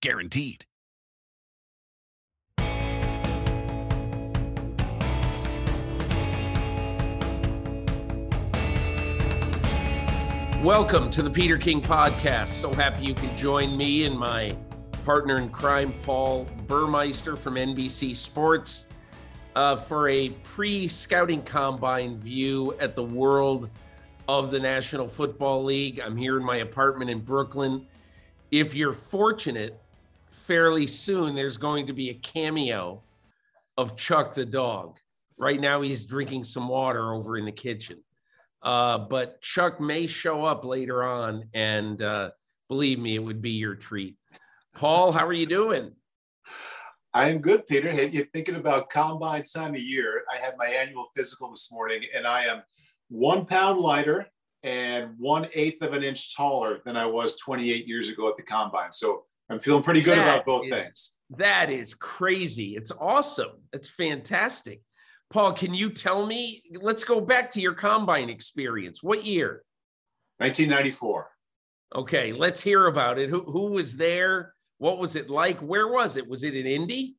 Guaranteed. Welcome to the Peter King Podcast. So happy you could join me and my partner in crime, Paul Burmeister from NBC Sports, uh, for a pre scouting combine view at the world of the National Football League. I'm here in my apartment in Brooklyn. If you're fortunate, fairly soon there's going to be a cameo of Chuck the dog. Right now, he's drinking some water over in the kitchen. Uh, but Chuck may show up later on, and uh, believe me, it would be your treat. Paul, how are you doing? I am good, Peter. Hey, you're thinking about combine time of year. I had my annual physical this morning, and I am one pound lighter and one eighth of an inch taller than I was 28 years ago at the combine. So I'm feeling pretty good that about both is, things. That is crazy. It's awesome. It's fantastic. Paul, can you tell me? Let's go back to your combine experience. What year? 1994. Okay, let's hear about it. Who, who was there? What was it like? Where was it? Was it in Indy?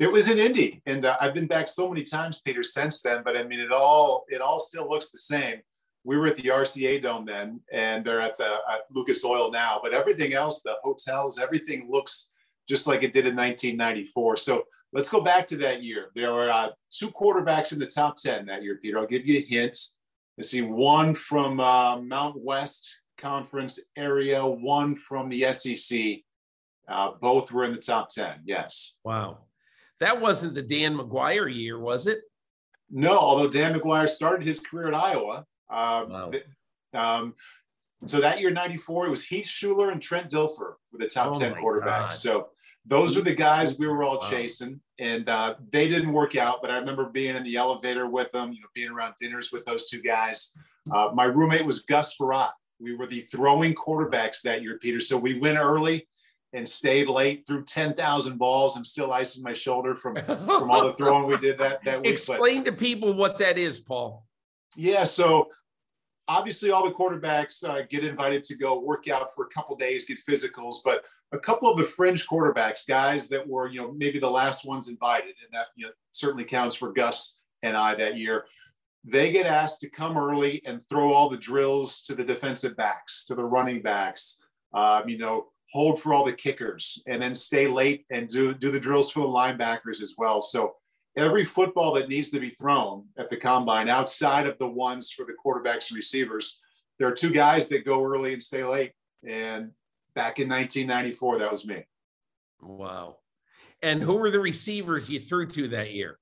It was in Indy, and uh, I've been back so many times, Peter, since then. But I mean, it all it all still looks the same. We were at the RCA Dome then, and they're at the at Lucas Oil now. But everything else, the hotels, everything looks just like it did in 1994. So let's go back to that year. There were uh, two quarterbacks in the top 10 that year, Peter. I'll give you a hint. I see one from uh, Mount West Conference area, one from the SEC. Uh, both were in the top 10. Yes. Wow. That wasn't the Dan McGwire year, was it? No, although Dan McGwire started his career at Iowa. Um, wow. Um, so that year, 94, it was Heath Shuler and Trent Dilfer were the top oh 10 quarterbacks. God. So those were the guys we were all wow. chasing. And uh, they didn't work out, but I remember being in the elevator with them, you know, being around dinners with those two guys. Uh, my roommate was Gus Frerotte. We were the throwing quarterbacks that year, Peter. So we went early and stayed late through 10,000 balls. I'm still icing my shoulder from, from all the throwing we did that, that week. Explain but, to people what that is, Paul. Yeah. So obviously all the quarterbacks uh, get invited to go work out for a couple days, get physicals, but a couple of the fringe quarterbacks, guys that were, you know, maybe the last ones invited, and that you know, certainly counts for Gus and I that year. They get asked to come early and throw all the drills to the defensive backs, to the running backs, um, you know, hold for all the kickers, and then stay late and do do the drills for the linebackers as well. So every football that needs to be thrown at the combine outside of the ones for the quarterbacks and receivers there are two guys that go early and stay late. And back in 1994 that was me. Wow. And who were the receivers you threw to that year?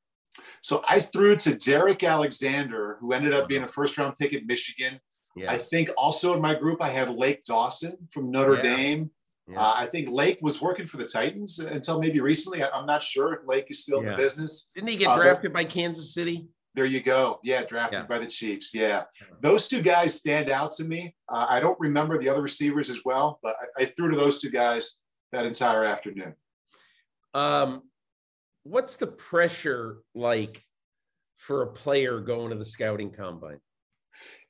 So i threw to derrick alexander who ended up being a first round pick at michigan. Yeah. i think also in my group i had lake dawson from notre yeah. dame yeah. Uh, I think Lake was working for the Titans until maybe recently. I, am not sure if Lake is still yeah. in the business. Didn't he get uh, drafted uh, by Kansas City? There you go. Yeah, drafted yeah. by the Chiefs. Yeah. Those two guys stand out to me. Uh, I don't remember the other receivers as well, but I, I, threw to those two guys that entire afternoon. Um, what's the pressure like for a player going to the scouting combine?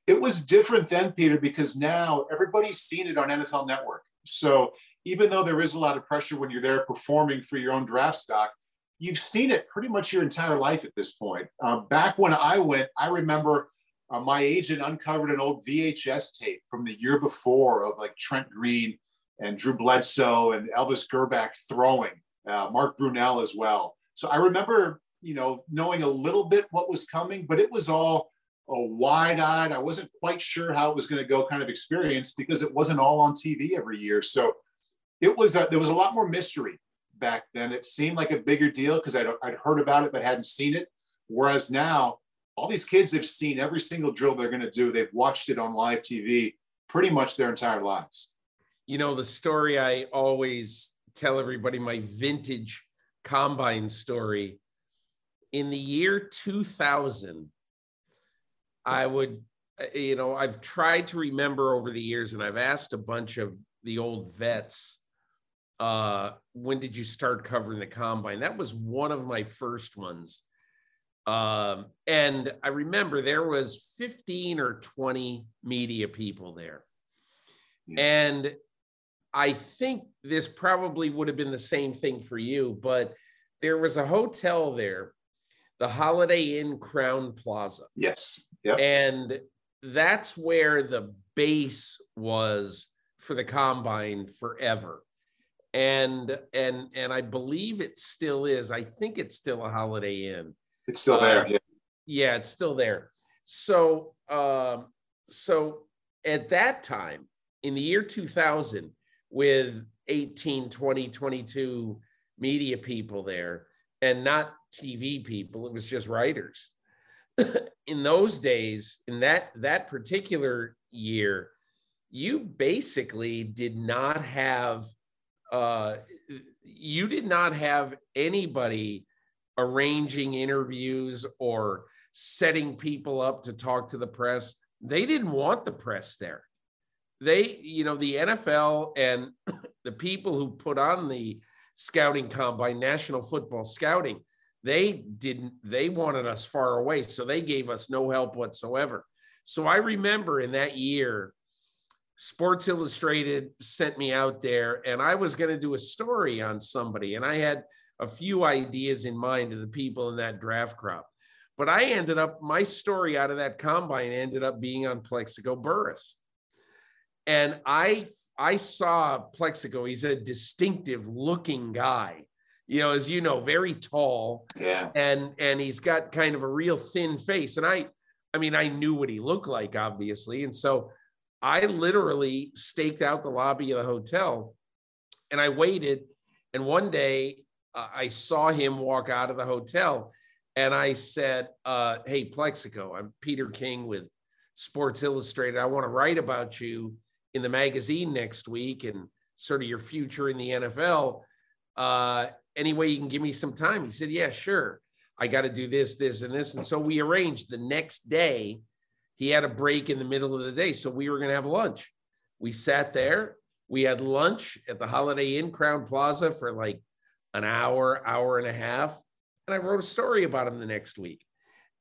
It was different then, Peter, because now everybody's seen it on NFL Network. So even though there is a lot of pressure when you're there performing for your own draft stock, you've seen it pretty much your entire life at this point. Uh, back when I went, I remember uh, my agent uncovered an old VHS tape from the year before of like Trent Green and Drew Bledsoe and Elvis Grbac throwing uh, Mark Brunell as well. So I remember, you know, knowing a little bit what was coming, but it was all a wide-eyed. I wasn't quite sure how it was going to go kind of experience because it wasn't all on TV every year. So it was a, there was a lot more mystery back then. It seemed like a bigger deal because I'd, I'd heard about it but hadn't seen it. Whereas now, all these kids have seen every single drill they're going to do. They've watched it on live TV pretty much their entire lives. You know, the story I always tell everybody my vintage combine story. In the year 2000, I would, uh, you know, I've tried to remember over the years and I've asked a bunch of the old vets, uh, when did you start covering the combine? That was one of my first ones. Um, and I remember there was 15 or 20 media people there. Yeah. And I think this probably would have been the same thing for you, but there was a hotel there, the Holiday Inn Crowne Plaza. Yes. Yep. And that's where the base was for the combine forever. And and and I believe it still is. I think it's still a Holiday Inn. It's still there. Uh, yeah. yeah, it's still there. So um so at that time in the year 2000 with 18, 20, 22 media people there and not TV people. It was just writers. in those days, in that that particular year, you basically did not have uh, you did not have anybody arranging interviews or setting people up to talk to the press. They didn't want the press there they, you know, the NFL and the people who put on the scouting combine, National Football Scouting, they didn't, they wanted us far away. So they gave us no help whatsoever. So I remember in that year, Sports Illustrated sent me out there and I was going to do a story on somebody. And I had a few ideas in mind of the people in that draft crop. But I ended up, my story out of that combine ended up being on Plaxico Burress. and I I saw Plaxico, He's a distinctive looking guy. You know, as you know, very tall. Yeah. And and he's got kind of a real thin face. And I I mean, I knew what he looked like, obviously. And so I literally staked out the lobby of the hotel and I waited. And one day uh, I saw him walk out of the hotel and I said, uh, Hey, Plaxico, I'm Peter King with Sports Illustrated. I want to write about you in the magazine next week and sort of your future in the NFL. Uh, any way you can give me some time? He said, Yeah, sure. I got to do this, this, and this. And so we arranged the next day. He had a break in the middle of the day. So we were going to have lunch. We sat there. We had lunch at the Holiday Inn Crowne Plaza for like an hour, hour and a half. And I wrote a story about him the next week.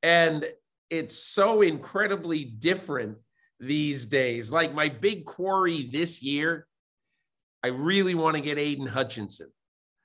And it's so incredibly different these days. Like my big quarry this year, I really want to get Aidan Hutchinson.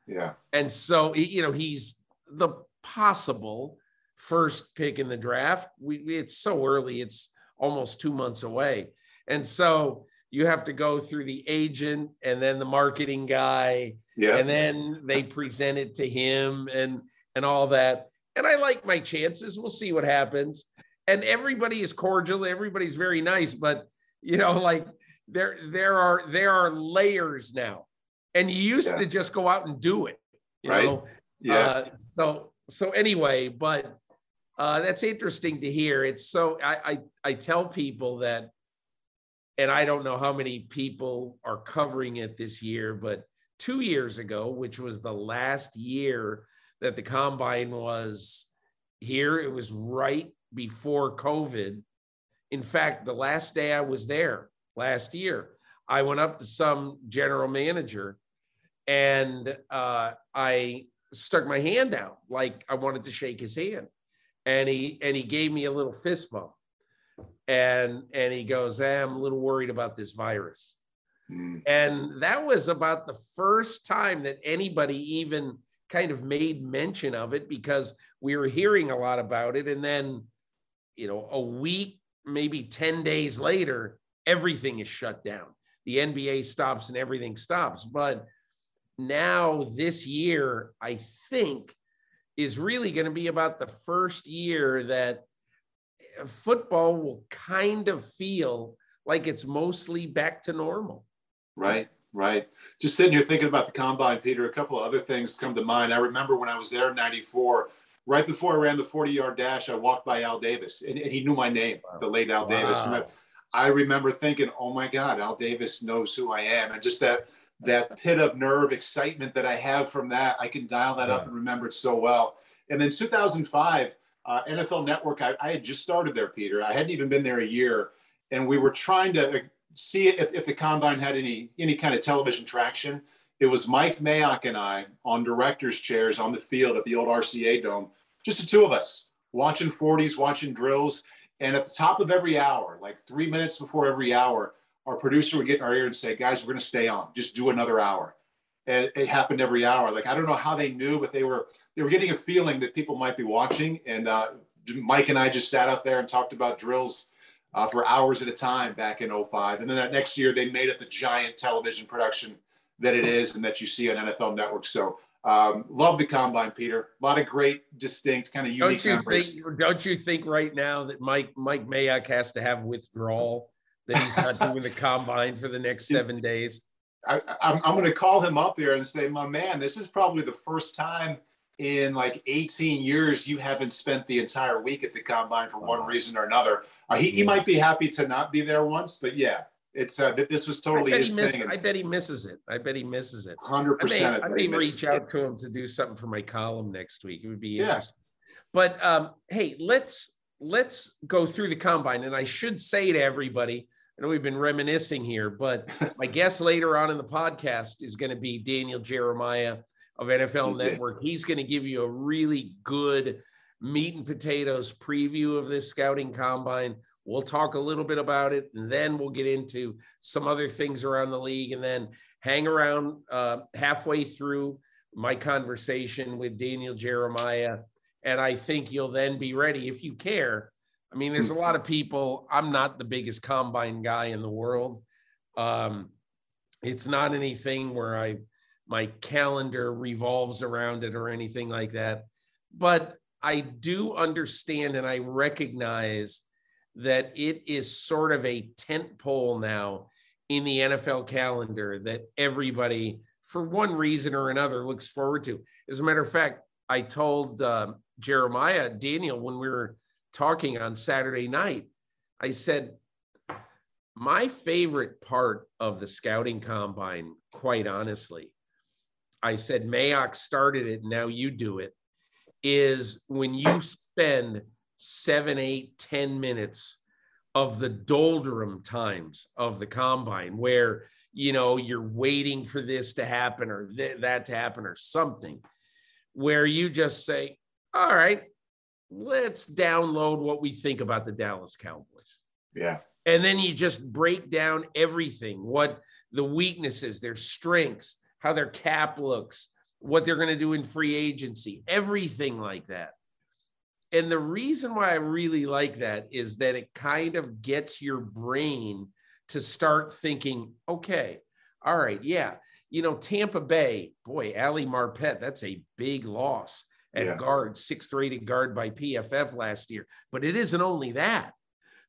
Yeah. And so, you know, he's the possible first pick in the draft. We, it's so early, it's almost two months away. And so you have to go through the agent and then the marketing guy. Yeah. And then they present it to him and and all that. And I like my chances. We'll see what happens and everybody is cordial everybody's very nice but you know like there there are there are layers now and you used yeah. to just go out and do it you right. know yeah uh, so so anyway but uh that's interesting to hear it's so I, I i tell people that and i don't know how many people are covering it this year but two years ago which was the last year that the combine was here it was right before COVID. In fact, the last day I was there last year, I went up to some general manager and uh, I stuck my hand out like I wanted to shake his hand. And he and he gave me a little fist bump. And and he goes, hey, I'm a little worried about this virus. Mm. And that was about the first time that anybody even kind of made mention of it because we were hearing a lot about it. And then you know, a week, maybe 10 days later, everything is shut down. The NBA stops and everything stops. But now this year, I think, is really going to be about the first year that eh, football will kind of feel like it's mostly back to normal. Right, right. Just sitting here thinking about the combine, Peter, a couple of other things come to mind. I remember when I was there in 94, right before I ran the 40 yard dash, I walked by Al Davis and, and he knew my name, wow. the late Al wow. Davis. And I, I remember thinking, oh my God, Al Davis knows who I am. And just that, that pit of nerve excitement that I have from that, I can dial that yeah. up and remember it so well. And then 2005, uh, NFL Network, I, I, had just started there, Peter. I hadn't even been there a year. And we were trying to see if, if the combine had any, any kind of television traction. It was Mike Mayock and I on director's chairs on the field at the old RCA Dome, just the two of us watching 40s, watching drills. And at the top of every hour, like three minutes before every hour, our producer would get in our ear and say, guys, we're going to stay on, just do another hour. And it happened every hour. Like, I don't know how they knew, but they were, they were getting a feeling that people might be watching. And uh, Mike and I just sat out there and talked about drills uh, for hours at a time back in 05. And then that next year, they made it the giant television production that it is and that you see on NFL Network. So um, love the combine, Peter. A lot of great, distinct, kind of unique don't you memories. Think, don't you think right now that Mike Mike Mayock has to have withdrawal that he's not doing the combine for the next seven days? I, I'm, I'm going to call him up here and say, my man, this is probably the first time in like 18 years you haven't spent the entire week at the combine for one reason or another. Uh, he, he might be happy to not be there once, but yeah, it's uh, this was totally his miss, thing. I bet he misses it. I bet he misses it. Hundred percent. I may, I may reach out it. to him to do something for my column next week. It would be yeah. interesting. But um, hey, let's let's go through the combine. And I should say to everybody, I know we've been reminiscing here, but my guest later on in the podcast is going to be Daniel Jeremiah of NFL Network. He's going to give you a really good meat and potatoes preview of this scouting combine. We'll talk a little bit about it, and then we'll get into some other things around the league, and then hang around uh, halfway through my conversation with Daniel Jeremiah. And I think you'll then be ready if you care I mean, there's a lot of people. I'm not the biggest combine guy in the world. Um, it's not anything where I my calendar revolves around it or anything like that. But I do understand and I recognize that it is sort of a tent pole now in the NFL calendar that everybody, for one reason or another, looks forward to. As a matter of fact, I told uh, Jeremiah Daniel when we were talking on Saturday night, I said, my favorite part of the scouting combine, quite honestly, I said, Mayock started it, now you do it, is when you spend seven, eight, ten minutes of the doldrum times of the combine where, you know, you're waiting for this to happen or th- that to happen or something, where you just say, all right, let's download what we think about the Dallas Cowboys. Yeah. And then you just break down everything what the weaknesses, their strengths, how their cap looks, what they're going to do in free agency, everything like that. And the reason why I really like that is that it kind of gets your brain to start thinking, okay, all right, yeah, you know, Tampa Bay, boy, Ali Marpet, that's a big loss at yeah. guard, sixth rated guard by PFF last year. But it isn't only that.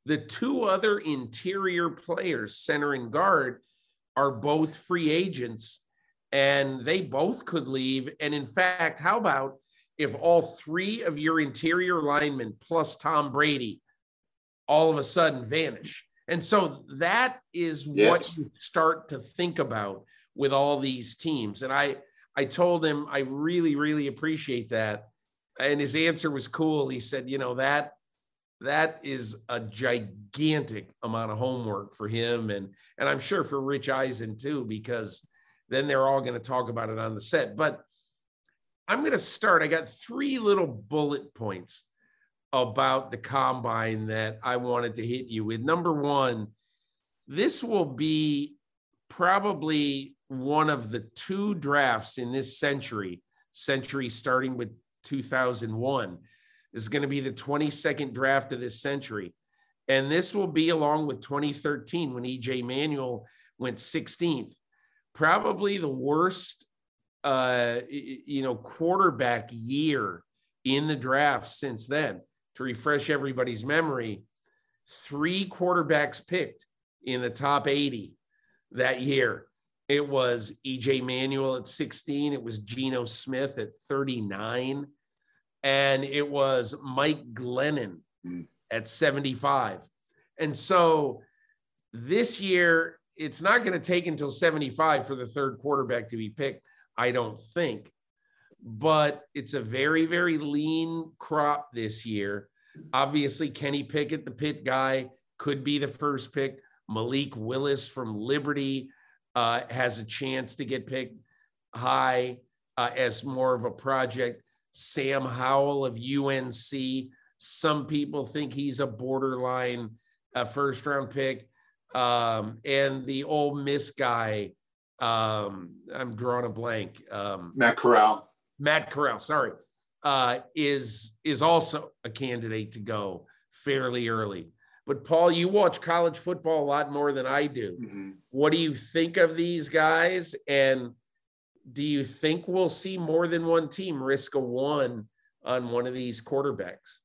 The two other interior players, center and guard, are both free agents and they both could leave. And in fact, how about if all three of your interior linemen plus Tom Brady all of a sudden vanish? And so that is yes. what you start to think about with all these teams. And I, I told him I really, really appreciate that. And his answer was cool. He said, you know, that that is a gigantic amount of homework for him and and I'm sure for Rich Eisen too, because then they're all going to talk about it on the set. But I'm going to start. I got three little bullet points about the combine that I wanted to hit you with. Number one, this will be probably one of the two drafts in this century, century starting with 2001. Is going to be the 22nd draft of this century. And this will be along with 2013 when EJ Manuel went 16th. Probably the worst uh, you know, quarterback year in the draft since then. To refresh everybody's memory, three quarterbacks picked in the top 80 that year. It was EJ Manuel at 16, it was Geno Smith at 39, and it was Mike Glennon mm. at 75. And so this year, it's not going to take until 75 for the third quarterback to be picked, I don't think. But it's a very, very lean crop this year. Obviously, Kenny Pickett, the Pitt guy, could be the first pick. Malik Willis from Liberty uh, has a chance to get picked high uh, as more of a project. Sam Howell of UNC. Some people think he's a borderline uh, first round pick um, and the Ole Miss guy. Um, I'm drawing a blank. Um, Matt Corral. Matt Corral, sorry, uh, is is also a candidate to go fairly early. But Paul, you watch college football a lot more than I do. Mm-hmm. What do you think of these guys? And do you think we'll see more than one team risk a one on one of these quarterbacks?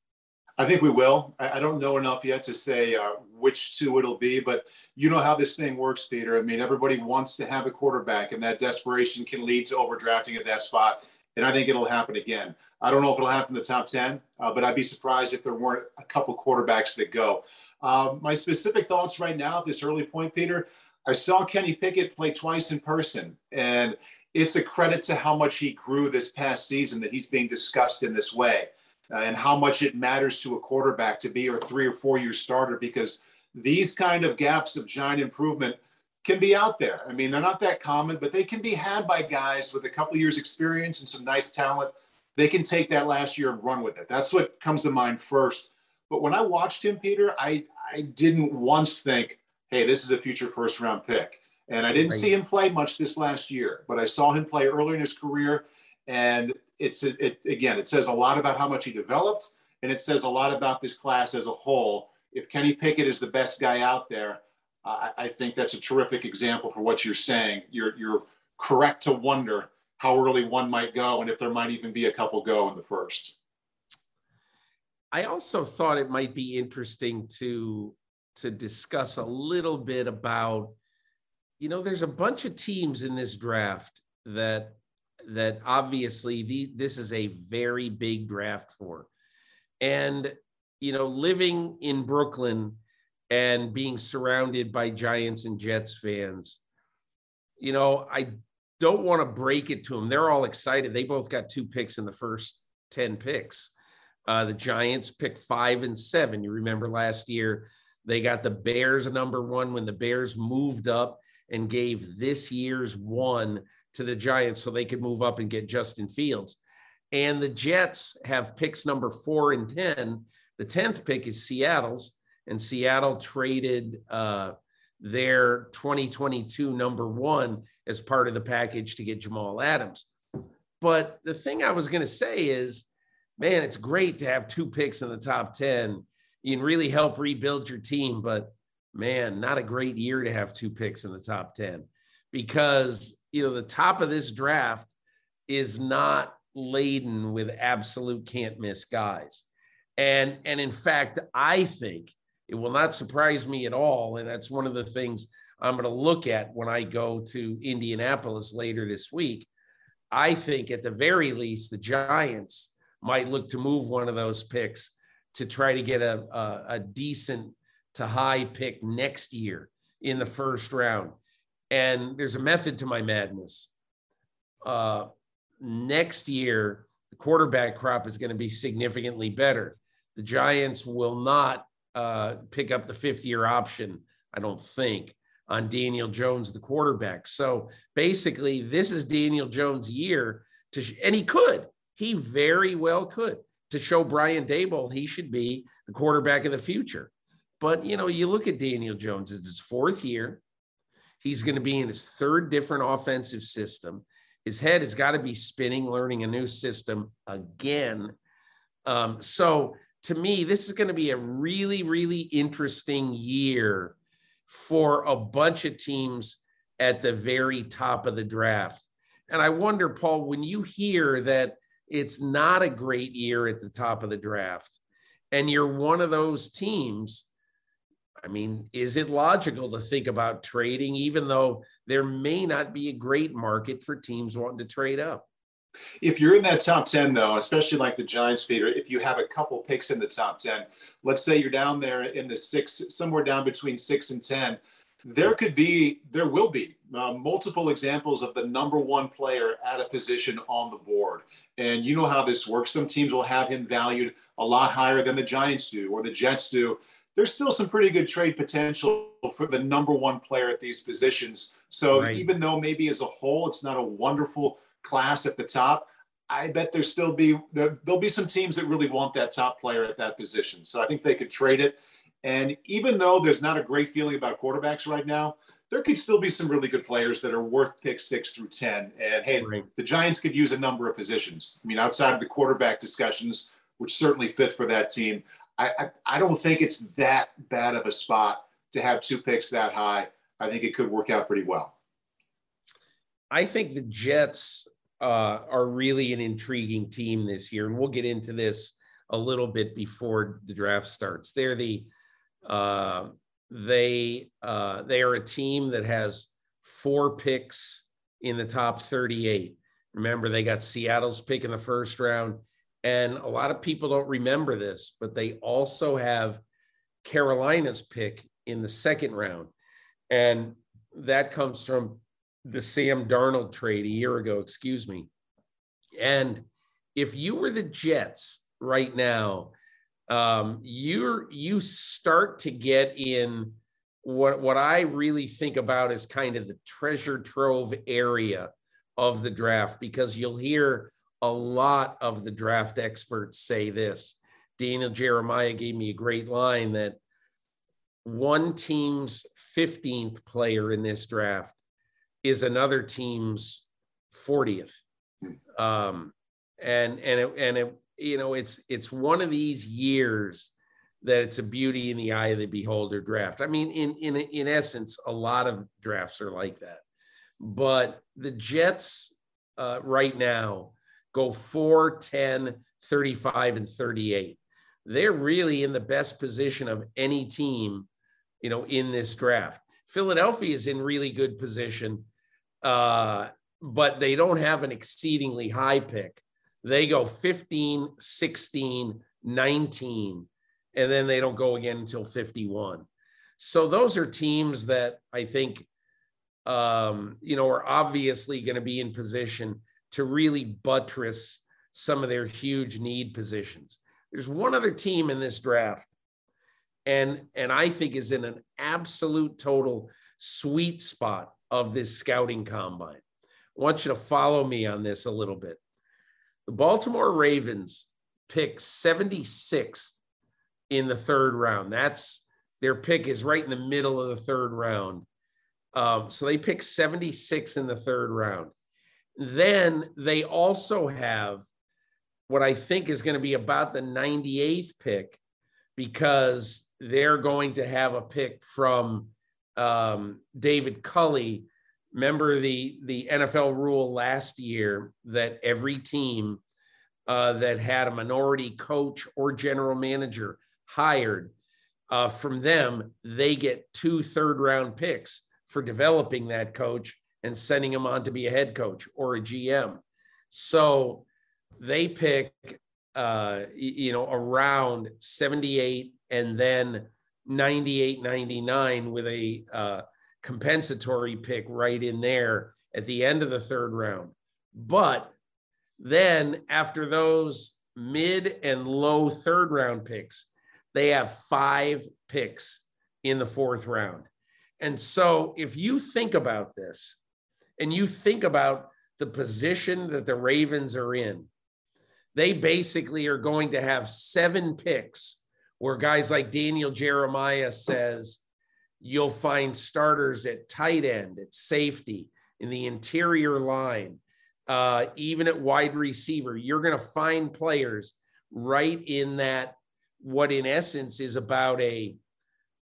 I think we will. I, don't know enough yet to say uh, which two it'll be, but you know how this thing works, Peter. I mean, everybody wants to have a quarterback, and that desperation can lead to overdrafting at that spot. And I think it'll happen again. I don't know if it'll happen in the top 10, uh, but I'd be surprised if there weren't a couple quarterbacks that go. Uh, my specific thoughts right now at this early point, Peter, I saw Kenny Pickett play twice in person, and it's a credit to how much he grew this past season that he's being discussed in this way uh, and how much it matters to a quarterback to be a three or four year starter because these kind of gaps of giant improvement can be out there. I mean, they're not that common, but they can be had by guys with a couple years experience and some nice talent. They can take that last year and run with it. That's what comes to mind first. But when I watched him, Peter, I, I didn't once think, hey, this is a future first round pick. And I didn't right. see him play much this last year, but I saw him play early in his career. And it's it, again, it says a lot about how much he developed, and it says a lot about this class as a whole. If Kenny Pickett is the best guy out there, uh, I think that's a terrific example for what you're saying. You're you're correct to wonder how early one might go, and if there might even be a couple go in the first. I also thought it might be interesting to to discuss a little bit about, you know, there's a bunch of teams in this draft that that obviously the, this is a very big draft for. And, you know, living in Brooklyn and being surrounded by Giants and Jets fans, you know, I don't want to break it to them. They're all excited. They both got two picks in the first 10 picks. Uh, the Giants picked five and seven. You remember last year, they got the Bears number one when the Bears moved up and gave this year's one to the Giants so they could move up and get Justin Fields. And the Jets have picks number four and 10. The 10th pick is Seattle's, and Seattle traded uh, their 2022 number one as part of the package to get Jamal Adams. But the thing I was going to say is, man, it's great to have two picks in the top 10. You can really help rebuild your team, but man, not a great year to have two picks in the top 10 because you know the top of this draft is not laden with absolute can't miss guys and and in fact i think it will not surprise me at all and that's one of the things i'm going to look at when i go to indianapolis later this week i think at the very least the giants might look to move one of those picks to try to get a, a, a decent to high pick next year in the first round and there's a method to my madness. Uh, next year, the quarterback crop is going to be significantly better. The Giants will not uh, pick up the fifth year option, I don't think, on Daniel Jones, the quarterback. So basically, this is Daniel Jones' year to, sh- and he could, he very well could, to show Brian Daboll he should be the quarterback of the future. But you know, you look at Daniel Jones; it's his fourth year. He's going to be in his third different offensive system. His head has got to be spinning, learning a new system again. Um, so, to me, this is going to be a really, really interesting year for a bunch of teams at the very top of the draft. and I wonder, Paul, when you hear that it's not a great year at the top of the draft, and you're one of those teams, I mean, is it logical to think about trading, even though there may not be a great market for teams wanting to trade up? If you're in that top 10, though, especially like the Giants, Peter, if you have a couple picks in the top 10, let's say you're down there in the six, somewhere down between six and 10, there could be, there will be uh, multiple examples of the number one player at a position on the board. And you know how this works. Some teams will have him valued a lot higher than the Giants do or the Jets do. There's still some pretty good trade potential for the number one player at these positions. So right. even though maybe as a whole it's not a wonderful class at the top, I bet there's still be there, there'll be some teams that really want that top player at that position. So I think they could trade it. And even though there's not a great feeling about quarterbacks right now, there could still be some really good players that are worth pick six through 10. And hey, right. the Giants could use a number of positions. I mean, outside of the quarterback discussions, which certainly fit for that team, I, I, I don't think it's that bad of a spot to have two picks that high. I think it could work out pretty well. I think the Jets uh, are really an intriguing team this year. And we'll get into this a little bit before the draft starts. They're the uh, they uh, they are a team that has four picks in the top 38. Remember, they got Seattle's pick in the first round, and a lot of people don't remember this, but they also have Carolina's pick in the second round, and that comes from the Sam Darnold trade a year ago. Excuse me. And if you were the Jets right now, um, you you start to get in what what I really think about is kind of the treasure trove area of the draft because you'll hear a lot of the draft experts say this. Daniel Jeremiah gave me a great line that one team's 15th player in this draft is another team's 40th. Hmm. Um, and and it, and it, you know, it's it's one of these years that it's a beauty in the eye of the beholder draft. I mean, in in in essence, a lot of drafts are like that. But the Jets uh, right now go 4, 10, 35, and 38. They're really in the best position of any team, you know, in this draft. Philadelphia is in really good position, uh, but they don't have an exceedingly high pick. They go 15, 16, 19, and then they don't go again until 51. So those are teams that I think, um, you know, are obviously going to be in position to really buttress some of their huge need positions. There's one other team in this draft, and and I think is in an absolute total sweet spot of this scouting combine. I want you to follow me on this a little bit. The Baltimore Ravens pick 76th in the third round. That's their pick is right in the middle of the third round. Um, so they pick 76 in the third round. Then they also have what I think is going to be about the 98th pick because they're going to have a pick from um, David Culley remember the the NFL rule last year that every team uh, that had a minority coach or general manager hired uh, from them, they get two third round picks for developing that coach and sending him on to be a head coach or a GM. So they pick, uh, you know, around 78 and then 98, 99 with a uh, compensatory pick right in there at the end of the third round. But then after those mid and low third round picks, they have five picks in the fourth round. And so if you think about this and you think about the position that the Ravens are in, they basically are going to have seven picks where guys like Daniel Jeremiah says, you'll find starters at tight end, at safety, in the interior line, uh, even at wide receiver. You're going to find players right in that, what in essence is about a,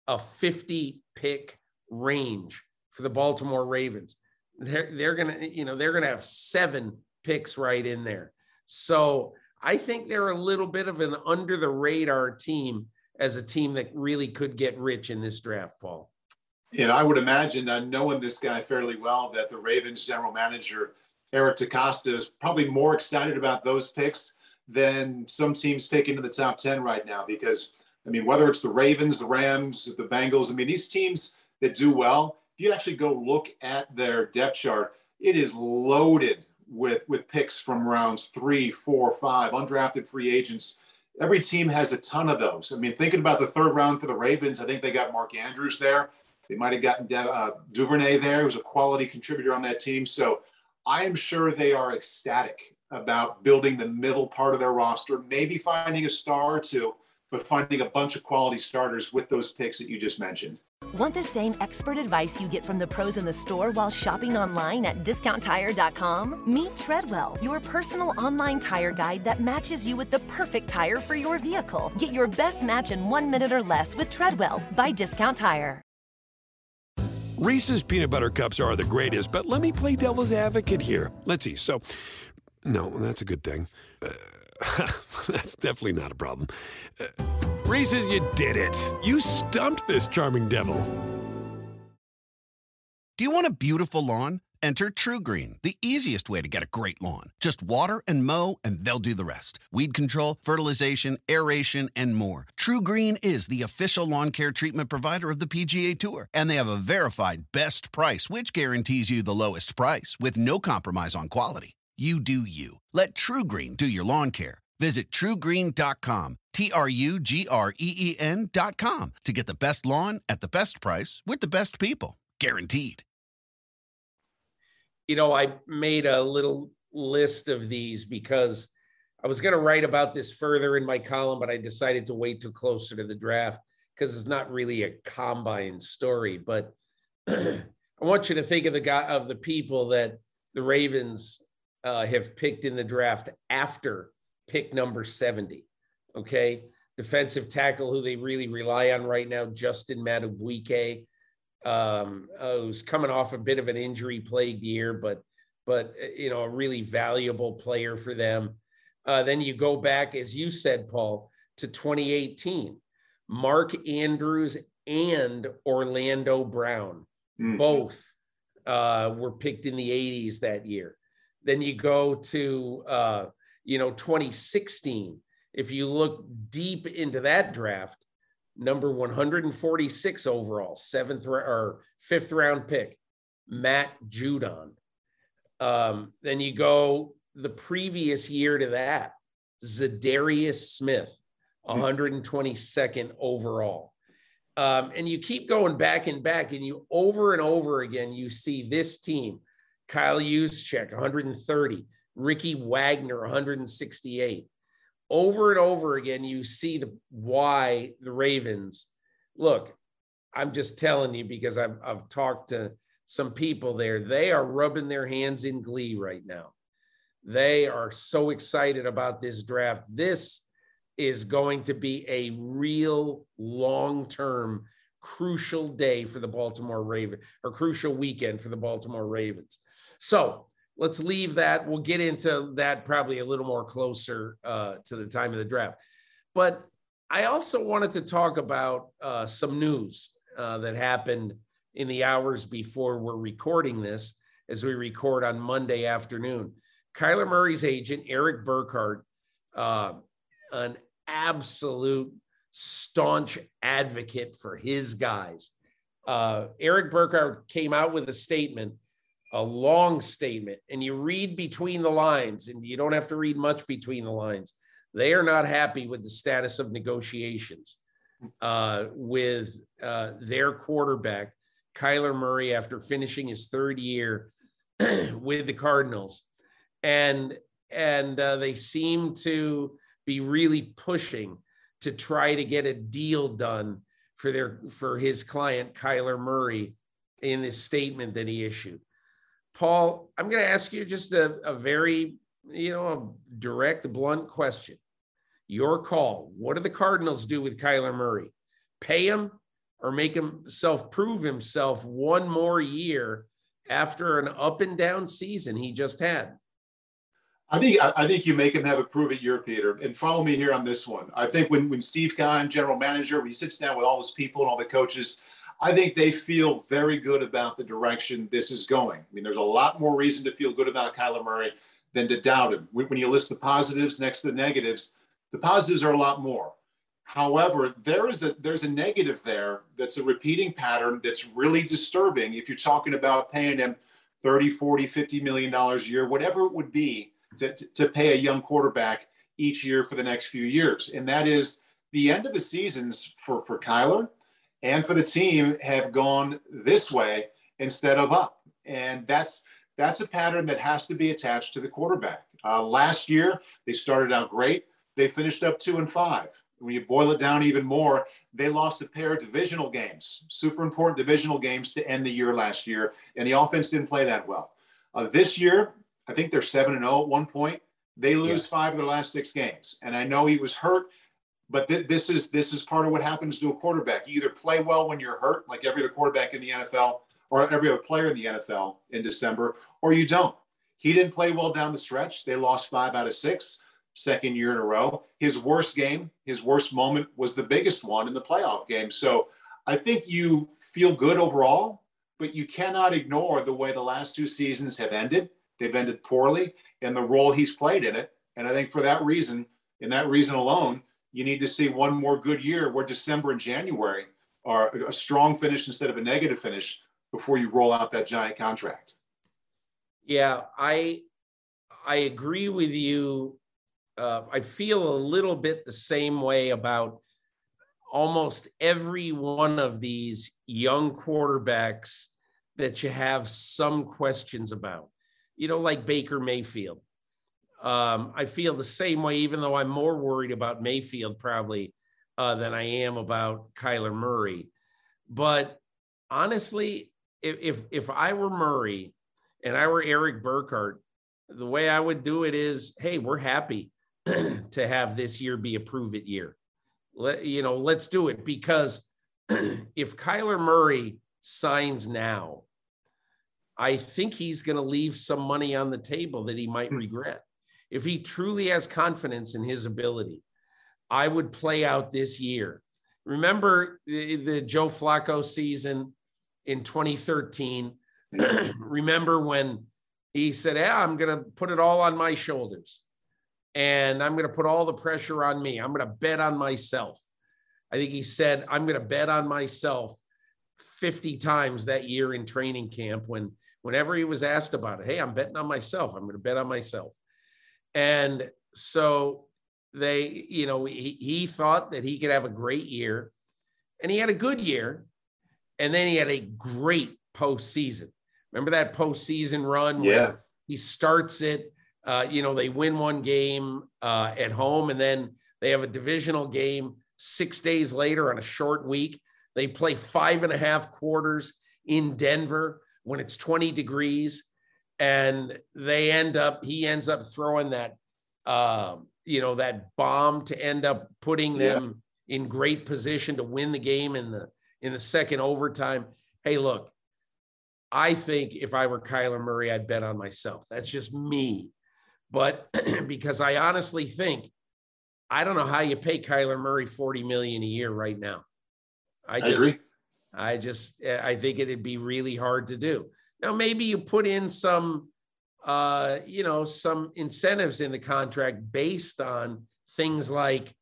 a 50 pick range for the Baltimore Ravens. they're they're gonna you know they're gonna have seven picks right in there. So I think they're a little bit of an under the radar team as a team that really could get rich in this draft, Paul. Yeah, I would imagine, uh, knowing this guy fairly well, that the Ravens general manager Eric DeCosta is probably more excited about those picks than some teams pick into the top ten right now. Because I mean, whether it's the Ravens, the Rams, the Bengals, I mean, these teams that do well, if you actually go look at their depth chart, it is loaded with with picks from rounds three, four, five, undrafted free agents. Every team has a ton of those. I mean, thinking about the third round for the Ravens, I think they got Mark Andrews there. They might have gotten De- uh, Duvernay there, who's a quality contributor on that team. So I am sure they are ecstatic about building the middle part of their roster, maybe finding a star or two, but finding a bunch of quality starters with those picks that you just mentioned. Want the same expert advice you get from the pros in the store while shopping online at discounttire.com? Meet Treadwell, your personal online tire guide that matches you with the perfect tire for your vehicle. Get your best match in one minute or less with Treadwell by Discount Tire. Reese's peanut butter cups are the greatest, but let me play devil's advocate here. Let's see. So, no, that's a good thing. Uh, that's definitely not a problem. Uh, Reese's, you did it. You stumped this charming devil. Do you want a beautiful lawn? Enter TruGreen, the easiest way to get a great lawn. Just water and mow, and they'll do the rest. Weed control, fertilization, aeration, and more. TruGreen is the official lawn care treatment provider of the PGA Tour, and they have a verified best price, which guarantees you the lowest price with no compromise on quality. You do you. Let TruGreen do your lawn care. Visit trugreen.com, T R U G R E E N.com to get the best lawn at the best price with the best people. Guaranteed. You know, I made a little list of these because I was going to write about this further in my column, but I decided to wait till closer to the draft because it's not really a combine story. But I want you to think of the guy of the people that the Ravens uh, have picked in the draft after pick number 70. Okay. Defensive tackle who they really rely on right now, Justin Madubuike, um, uh, who's coming off a bit of an injury plagued year, but, but, you know, a really valuable player for them. Uh, then you go back, as you said, Paul, to 2018. Mark Andrews and Orlando Brown, mm-hmm. both uh, were picked in the 80s that year. Then you go to uh, you know 2016. If you look deep into that draft, number 146 overall, seventh or fifth round pick, Matt Judon. Um, then you go the previous year to that, Za'Darius Smith, 122nd overall. Um, and you keep going back and back, and you over and over again, you see this team Kyle Juszczyk, 130. Ricky Wagner, 168. Over and over again, you see the why the Ravens. Look, I'm just telling you because I've, I've talked to some people there. They are rubbing their hands in glee right now. They are so excited about this draft. This is going to be a real long term crucial day for the Baltimore Ravens or crucial weekend for the Baltimore Ravens. So let's leave that. We'll get into that probably a little more closer uh, to the time of the draft. But I also wanted to talk about uh, some news uh, that happened in the hours before we're recording this, as we record on Monday afternoon. Kyler Murray's agent, Erik Burkhardt, uh, an absolute staunch advocate for his guys. Uh, Erik Burkhardt came out with a statement a long statement and you read between the lines, and you don't have to read much between the lines, they are not happy with the status of negotiations uh, with uh, their quarterback, Kyler Murray, after finishing his third year with the Cardinals. And and uh, they seem to be really pushing to try to get a deal done for their for his client Kyler Murray in this statement that he issued. Paul, I'm going to ask you just a, a very, you know, a direct, blunt question. Your call. What do the Cardinals do with Kyler Murray? Pay him or make himself prove himself one more year after an up and down season he just had. I think I think you make him have a prove it year, Peter. And follow me here on this one. I think when when Steve Keim, general manager, when he sits down with all his people and all the coaches, I think they feel very good about the direction this is going. I mean, there's a lot more reason to feel good about Kyler Murray than to doubt him. When you list the positives next to the negatives, the positives are a lot more. However, there is a there's a negative there that's a repeating pattern that's really disturbing if you're talking about paying him 30, 40, 50 million dollars a year, whatever it would be to, to pay a young quarterback each year for the next few years. And that is the end of the seasons for, for Kyler and for the team have gone this way instead of up. And that's that's a pattern that has to be attached to the quarterback. Uh, last year, they started out great. They finished up two and five. When you boil it down even more, they lost a pair of divisional games, super important divisional games to end the year last year, and the offense didn't play that well. Uh, this year, I think they're seven and zero oh at one point. They lose yeah. five of their last six games, and I know he was hurt, but th- this is this is part of what happens to a quarterback. You either play well when you're hurt, like every other quarterback in the NFL, or every other player in the NFL in December, or you don't. He didn't play well down the stretch. They lost five out of six, second year in a row. His worst game, his worst moment was the biggest one in the playoff game. So I think you feel good overall, but you cannot ignore the way the last two seasons have ended They've ended poorly and the role he's played in it. And I think for that reason, in that reason alone, you need to see one more good year where December and January are a strong finish instead of a negative finish before you roll out that giant contract. Yeah, I I agree with you. Uh, I feel a little bit the same way about almost every one of these young quarterbacks that you have some questions about you know, like Baker Mayfield. Um, I feel the same way, even though I'm more worried about Mayfield probably uh, than I am about Kyler Murray. But honestly, if, if if I were Murray and I were Erik Burkhardt, the way I would do it is, hey, we're happy to have this year be a prove it year. Let you know, let's do it because if Kyler Murray signs now I think he's going to leave some money on the table that he might hmm. regret. If he truly has confidence in his ability, I would play out this year. Remember the, the Joe Flacco season in 2013? Remember when he said, Yeah, I'm going to put it all on my shoulders and I'm going to put all the pressure on me. I'm going to bet on myself. I think he said, I'm going to bet on myself 50 times that year in training camp when whenever he was asked about it, hey, I'm betting on myself. I'm going to bet on myself. And so they, you know, he, he thought that he could have a great year and he had a good year. And then he had a great postseason. Remember that postseason run yeah. where he starts it? Uh, you know, they win one game uh, at home and then they have a divisional game six days later on a short week. They play five and a half quarters in Denver when it's 20 degrees and they end up he ends up throwing that uh, you know that bomb to end up putting them yeah. in great position to win the game in the in the second overtime hey look i think if i were kyler murray i'd bet on myself that's just me but because i honestly think i don't know how you pay kyler murray 40 million a year right now i just. I just I think it'd be really hard to do. Now maybe you put in some uh, you know some incentives in the contract based on things like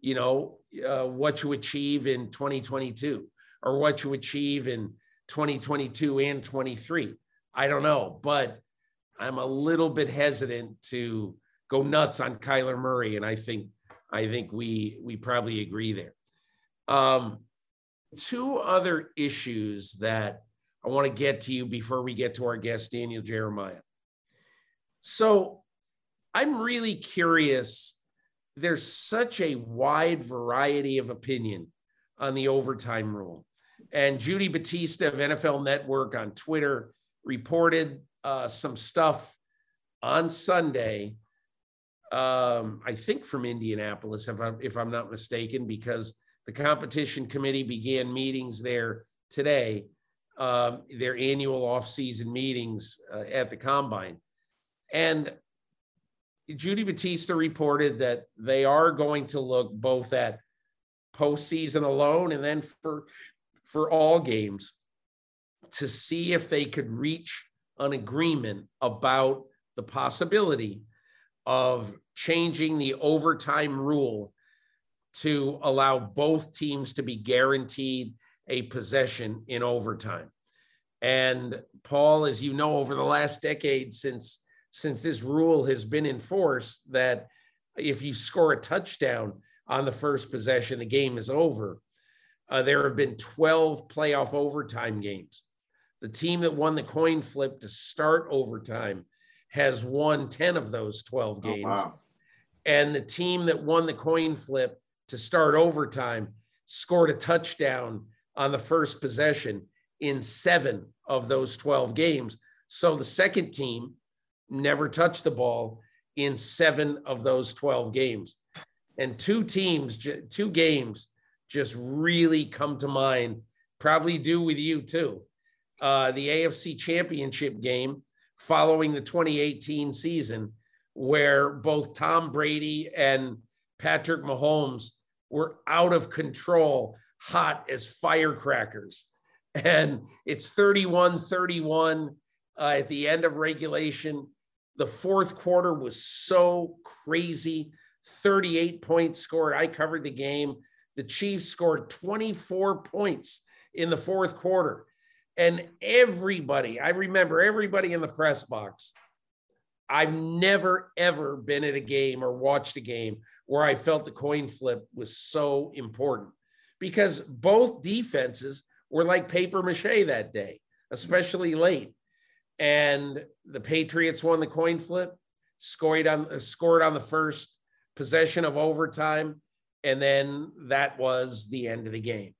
you know uh, what you achieve in 2022 or what you achieve in 2022 and 23. I don't know, but I'm a little bit hesitant to go nuts on Kyler Murray, and I think I think we we probably agree there. Um, two other issues that I want to get to you before we get to our guest, Daniel Jeremiah. So I'm really curious. There's such a wide variety of opinion on the overtime rule. And Judy Batista of NFL Network on Twitter reported uh, some stuff on Sunday, um, I think from Indianapolis, if I'm, if I'm not mistaken, because the competition committee began meetings there today. Their annual off-season meetings uh, at the combine. And Judy Batista reported that they are going to look both at postseason alone and then for for all games to see if they could reach an agreement about the possibility of changing the overtime rule to allow both teams to be guaranteed a possession in overtime. And Paul, as you know, over the last decade since since this rule has been in force, that if you score a touchdown on the first possession, the game is over. Uh, there have been 12 playoff overtime games. The team that won the coin flip to start overtime has won 10 of those 12 games. Oh, wow. And the team that won the coin flip to start overtime scored a touchdown on the first possession in seven of those 12 games. So the second team never touched the ball in seven of those 12 games. And two teams, two games just really come to mind, probably do with you too. Uh, the AFC Championship game following the 2018 season, where both Tom Brady and Patrick Mahomes were out of control, hot as firecrackers. And it's 31 31 uh, at the end of regulation. The fourth quarter was so crazy 38 points scored. I covered the game. The Chiefs scored 24 points in the fourth quarter. And everybody, I remember everybody in the press box. I've never, ever been at a game or watched a game where I felt the coin flip was so important because both defenses were like paper mache that day, especially late. And the Patriots won the coin flip, scored on scored on the first possession of overtime, and then that was the end of the game.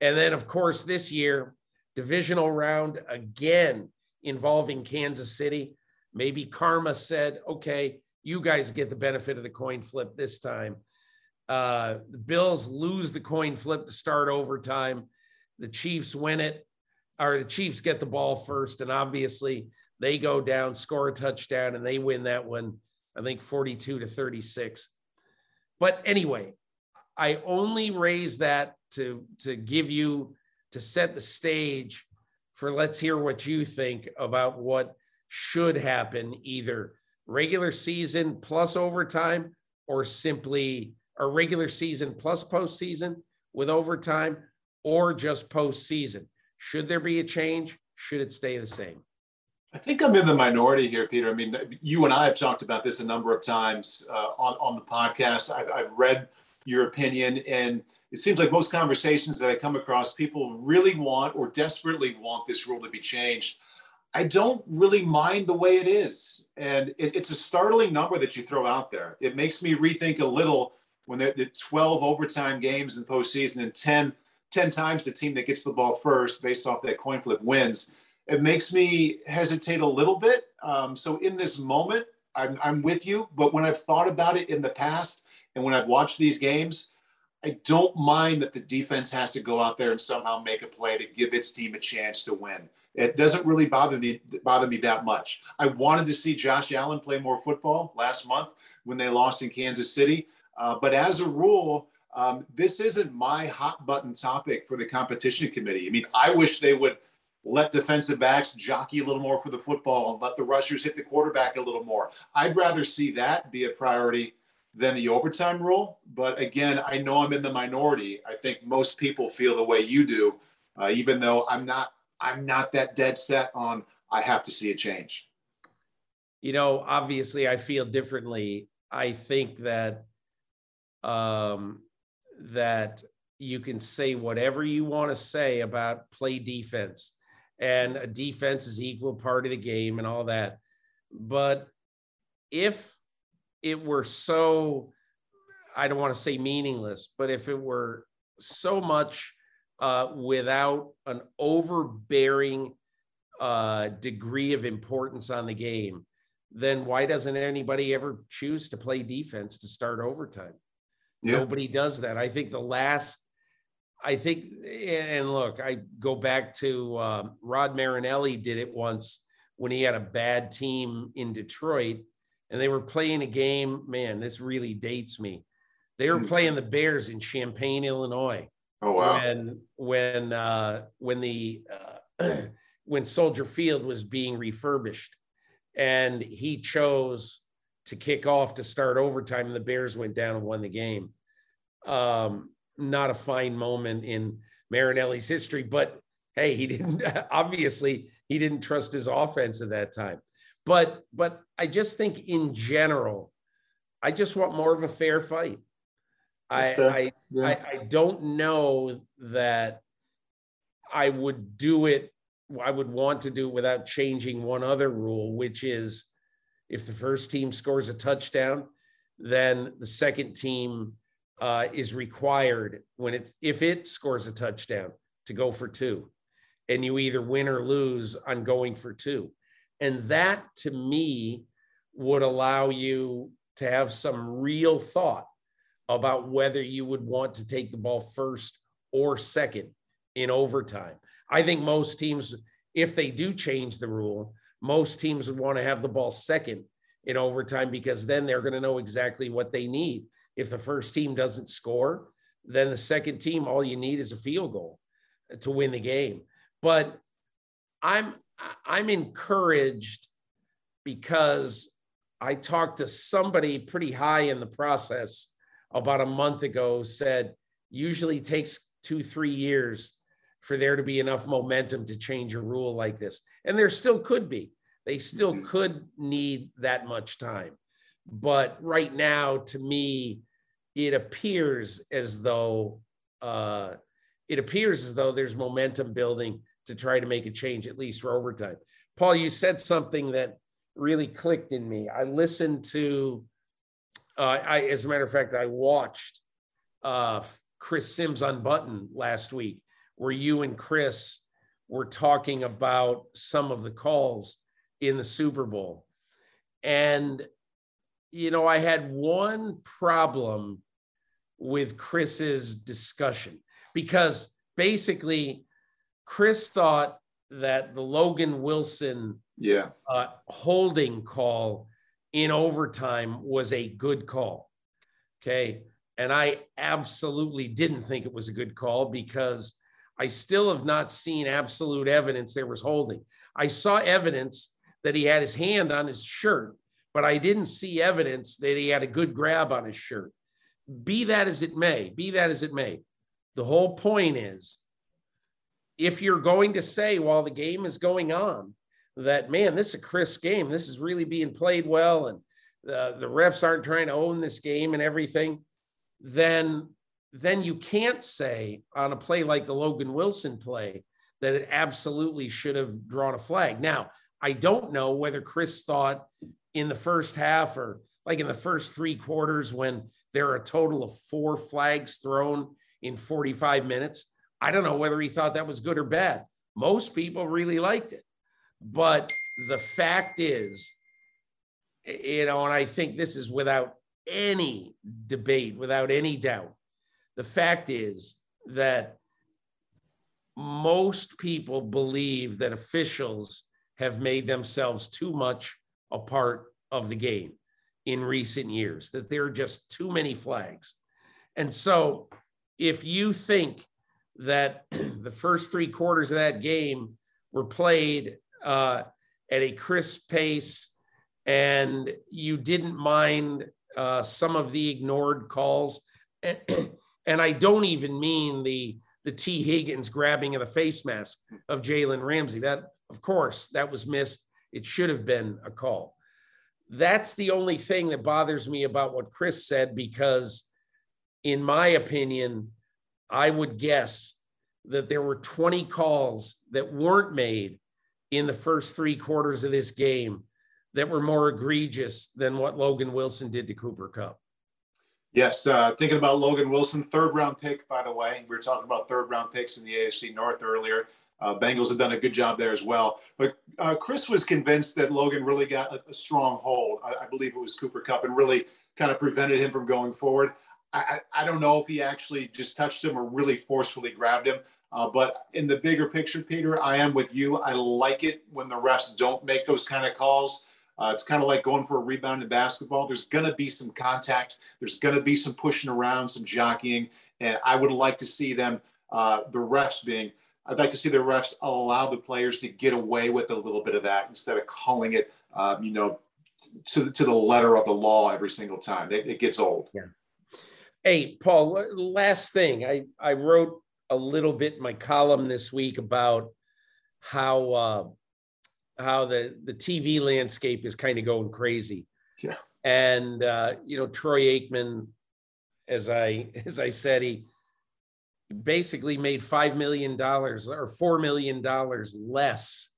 And then, of course, this year, divisional round again involving Kansas City. Maybe karma said, okay, you guys get the benefit of the coin flip this time. Uh, the Bills lose the coin flip to start overtime. The Chiefs win it, or the Chiefs get the ball first. And obviously, they go down, score a touchdown, and they win that one, I think 42 to 36. But anyway, I only raise that to to give you to set the stage for let's hear what you think about what should happen either regular season plus overtime or simply a regular season plus postseason with overtime or just postseason. Should there be a change? Should it stay the same? I think I'm in the minority here, Peter. I mean, you and I have talked about this a number of times uh, on, on the podcast. I've, I've read your opinion. And it seems like most conversations that I come across, people really want or desperately want this rule to be changed. I don't really mind the way it is. And it, it's a startling number that you throw out there. It makes me rethink a little when the, the 12 overtime games in postseason and 10, 10 times the team that gets the ball first based off that coin flip wins. It makes me hesitate a little bit. Um, so in this moment, I'm, I'm with you. But when I've thought about it in the past, and when I've watched these games, I don't mind that the defense has to go out there and somehow make a play to give its team a chance to win. It doesn't really bother me bother me that much. I wanted to see Josh Allen play more football last month when they lost in Kansas City, uh, but as a rule, um, this isn't my hot button topic for the competition committee. I mean, I wish they would let defensive backs jockey a little more for the football and let the rushers hit the quarterback a little more. I'd rather see that be a priority than the overtime rule. But again, I know I'm in the minority. I think most people feel the way you do, uh, even though I'm not. I'm not that dead set on. I have to see a change. You know, obviously, I feel differently. I think that um, that you can say whatever you want to say about play defense, and a defense is equal part of the game and all that. But if it were so I don't want to say meaningless, but if it were so much uh, without an overbearing uh, degree of importance on the game, then why doesn't anybody ever choose to play defense to start overtime? Yeah. Nobody does that. I think the last I think, and look, I go back to uh, Rod Marinelli did it once when he had a bad team in Detroit and they were playing a game. Man, this really dates me. They were hmm. playing the Bears in Champaign, Illinois. Oh wow! When when uh, when the uh, when Soldier Field was being refurbished, and he chose to kick off to start overtime, and the Bears went down and won the game. Um, not a fine moment in Marinelli's history, but hey, he didn't obviously he didn't trust his offense at that time. But but I just think in general, I just want more of a fair fight. I I, yeah. I I don't know that I would do it. I would want to do it without changing one other rule, which is if the first team scores a touchdown, then the second team uh, is required when it's if it scores a touchdown to go for two, and you either win or lose on going for two, and that to me would allow you to have some real thought about whether you would want to take the ball first or second in overtime. I think most teams, if they do change the rule, most teams would want to have the ball second in overtime because then they're going to know exactly what they need. If the first team doesn't score, then the second team, all you need is a field goal to win the game. But I'm I'm encouraged because I talked to somebody pretty high in the process about a month ago said usually takes two three years for there to be enough momentum to change a rule like this. And there still could be. They still mm-hmm. could need that much time. But right now to me it appears as though uh, it appears as though there's momentum building to try to make a change at least for overtime. Paul you said something that really clicked in me. I listened to uh, I, as a matter of fact, I watched uh, Chris Simms Unbuttoned last week, where you and Chris were talking about some of the calls in the Super Bowl. And, you know, I had one problem with Chris's discussion because basically Chris thought that the Logan Wilson yeah. uh, holding call in overtime was a good call. Okay. And I absolutely didn't think it was a good call because I still have not seen absolute evidence there was holding. I saw evidence that he had his hand on his shirt, but I didn't see evidence that he had a good grab on his shirt. Be that as it may, be that as it may, the whole point is if you're going to say while the game is going on that man, this is a crisp game. This is really being played well, and uh, the refs aren't trying to own this game and everything. Then, then you can't say on a play like the Logan Wilson play that it absolutely should have drawn a flag. Now, I don't know whether Chris thought in the first half or like in the first three quarters when there are a total of four flags thrown in 45 minutes. I don't know whether he thought that was good or bad. Most people really liked it. But the fact is, you know, and I think this is without any debate, without any doubt, the fact is that most people believe that officials have made themselves too much a part of the game in recent years, that there are just too many flags. And so if you think that the first three quarters of that game were played uh, at a crisp pace, and you didn't mind uh, some of the ignored calls. And, I don't even mean the the Tee Higgins grabbing of the face mask of Jalen Ramsey. That, of course, that was missed. It should have been a call. That's the only thing that bothers me about what Chris said, because in my opinion, I would guess that there were 20 calls that weren't made in the first three quarters of this game that were more egregious than what Logan Wilson did to Cooper Kupp. Yes, uh, thinking about Logan Wilson, third round pick, by the way. We were talking about third round picks in the AFC North earlier. Uh, Bengals have done a good job there as well. But uh, Chris was convinced that Logan really got a, a strong hold. I, I, believe it was Cooper Kupp and really kind of prevented him from going forward. I, I don't know if he actually just touched him or really forcefully grabbed him. Uh, but in the bigger picture, Peter, I am with you. I like it when the refs don't make those kind of calls. Uh, it's kind of like going for a rebound in basketball. There's going to be some contact. There's going to be some pushing around, some jockeying, and I would like to see them, uh, the refs being. I'd like to see the refs allow the players to get away with a little bit of that instead of calling it, um, you know, to, to the letter of the law every single time. It, it gets old. Yeah. Hey, Paul. Last thing, I I wrote a little bit in my column this week about how uh, how the the TV landscape is kind of going crazy. Yeah. And uh, you know, Troy Aikman, as I as I said, he basically made five million dollars or four million dollars less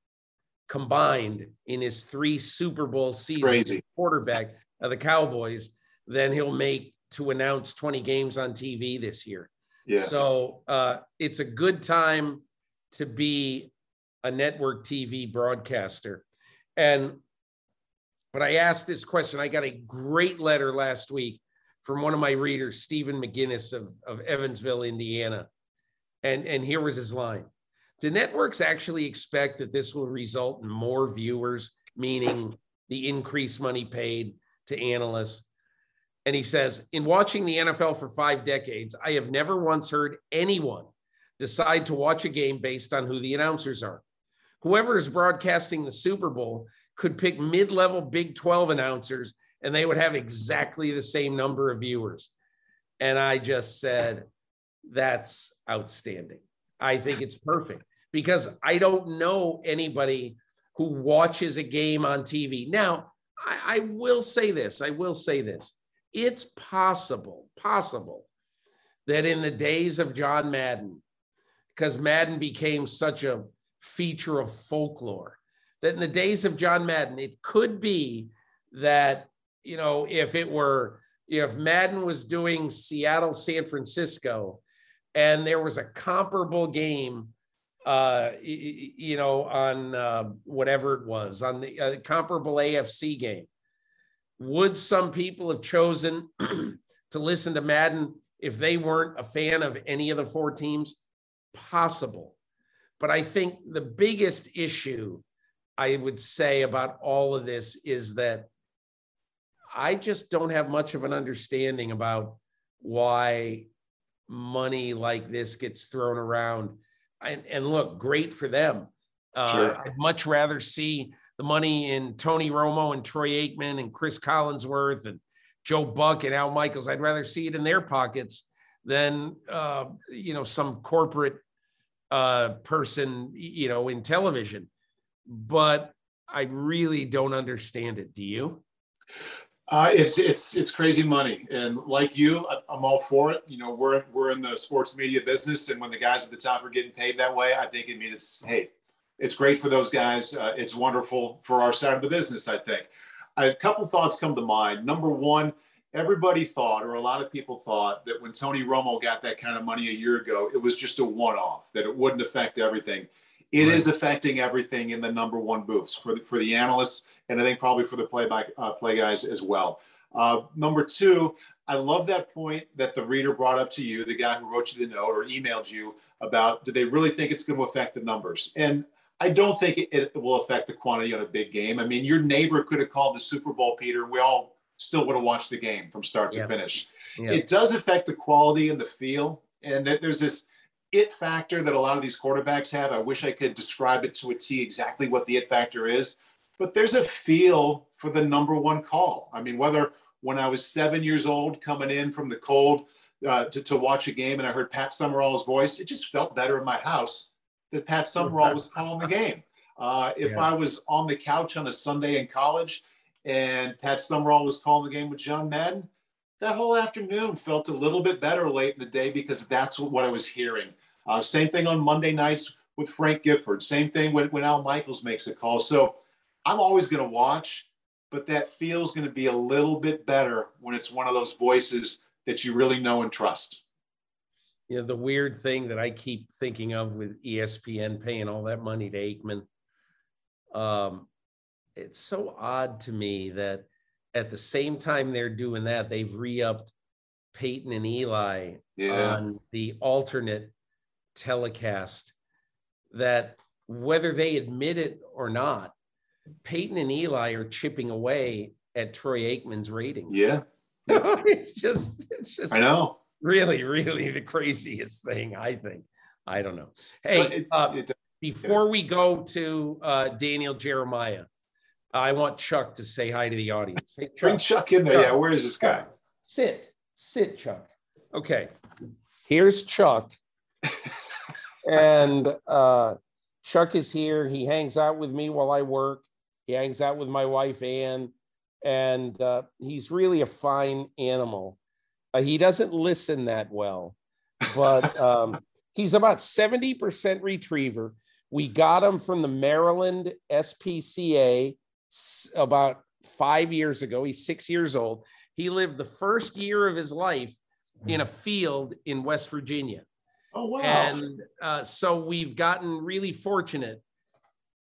combined in his three Super Bowl seasons Crazy. quarterback of the Cowboys than he'll make to announce 20 games on TV this year. Yeah. So uh, it's a good time to be a network TV broadcaster. And but I asked this question. I got a great letter last week from one of my readers, Stephen McGinnis of, of Evansville, Indiana. And, and here was his line. Do networks actually expect that this will result in more viewers, meaning the increased money paid to analysts? And he says, in watching the NFL for five decades, I have never once heard anyone decide to watch a game based on who the announcers are. Whoever is broadcasting the Super Bowl could pick mid level Big 12 announcers and they would have exactly the same number of viewers. And I just said, that's outstanding. I think it's perfect because I don't know anybody who watches a game on TV. Now, I, I will say this I will say this it's possible, possible that in the days of John Madden, because Madden became such a feature of folklore, that in the days of John Madden, it could be that, you know, if it were, if Madden was doing Seattle, San Francisco, and there was a comparable game, uh, you know, on uh, whatever it was, on the uh, comparable AFC game, would some people have chosen to listen to Madden if they weren't a fan of any of the four teams? Possible. But I think the biggest issue I would say about all of this is that I just don't have much of an understanding about why money like this gets thrown around. And, and look, great for them. Uh, sure. I'd much rather see the money in Tony Romo and Troy Aikman and Cris Collinsworth and Joe Buck and Al Michaels. I'd rather see it in their pockets than uh, you know some corporate uh, person you know in television. But I really don't understand it. Do you? Uh, it's it's it's crazy money, and like you, I'm all for it. You know, we're we're in the sports media business, and when the guys at the top are getting paid that way, I think it means it's hey, it's great for those guys. Uh, it's wonderful for our side of the business, I think. A couple thoughts come to mind. Number one, everybody thought, or a lot of people thought, that when Tony Romo got that kind of money a year ago, it was just a one off, that it wouldn't affect everything. It right. is affecting everything in the number one booths for the, for the analysts, and I think probably for the play by uh, play guys as well. Uh, number two, I love that point that the reader brought up to you, the guy who wrote you the note or emailed you about, do they really think it's going to affect the numbers? And I don't think it, it, will affect the quantity on a big game. I mean, your neighbor could have called the Super Bowl, Peter. We all still would have watched the game from start to finish. Yeah. It does affect the quality and the feel. And that there's this it factor that a lot of these quarterbacks have. I wish I could describe it to a T exactly what the it factor is, but there's a feel for the number one call. I mean, whether when I was seven years old coming in from the cold uh, to, to watch a game and I heard Pat Summerall's voice, it just felt better in my house that Pat Summerall was calling the game. Uh, if yeah. I was on the couch on a Sunday in college and Pat Summerall was calling the game with John Madden, that whole afternoon felt a little bit better late in the day because that's what I was hearing. Uh, same thing on Monday nights with Frank Gifford. Same thing when, when Al Michaels makes a call. So I'm always going to watch, but that feels going to be a little bit better when it's one of those voices that you really know and trust you know, the weird thing that I keep thinking of with ESPN paying all that money to Aikman, um, it's so odd to me that at the same time they're doing that, they've re-upped Peyton and Eli Yeah. on the alternate telecast that whether they admit it or not, Peyton and Eli are chipping away at Troy Aikman's ratings. Yeah. it's just, it's just I know. really, really the craziest thing, I think. I don't know. Hey, it- uh, it- before we go to uh, Daniel Jeremiah, I want Chuck to say hi to the audience. Hey, bring Chuck, Chuck in there. Chuck. Yeah. Where is this guy? sit, sit, Chuck. Okay, here's Chuck, and uh, Chuck is here. He hangs out with me while I work. He hangs out with my wife Ann, and uh, he's really a fine animal. Uh, he doesn't listen that well, but um, he's about seventy percent retriever. We got him from the Maryland SPCA about five years ago. He's six years old. He lived the first year of his life in a field in West Virginia. Oh wow. And uh, so we've gotten really fortunate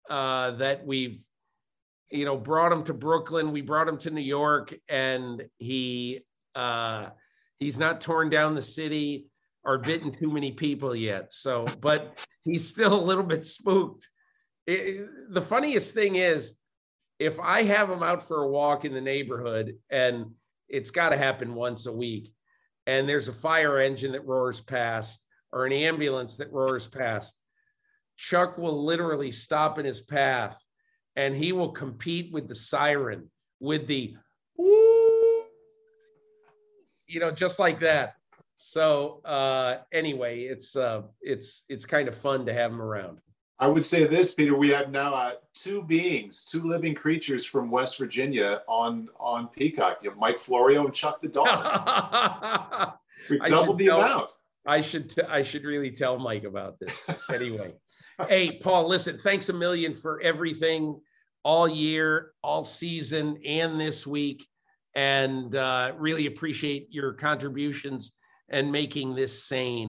uh, that we've, you know, brought him to Brooklyn. We brought him to New York, and he uh, he's not torn down the city or bitten too many people yet. So, but he's still a little bit spooked. It- the funniest thing is, if I have him out for a walk in the neighborhood, and it's got to happen once a week, and there's a fire engine that roars past or an ambulance that roars past, Chuck will literally stop in his path and he will compete with the siren with the you know, just like that. So uh anyway, it's uh it's it's kind of fun to have him around. I would say this, Peter. We have now uh, two beings, two living creatures from West Virginia on on Peacock. You have Mike Florio and Chuck the dog. We doubled the tell- amount. I should t- I should really tell Mike about this. Anyway, hey Paul, listen, thanks a million for everything all year, all season, and this week, and uh, really appreciate your contributions and making this sane.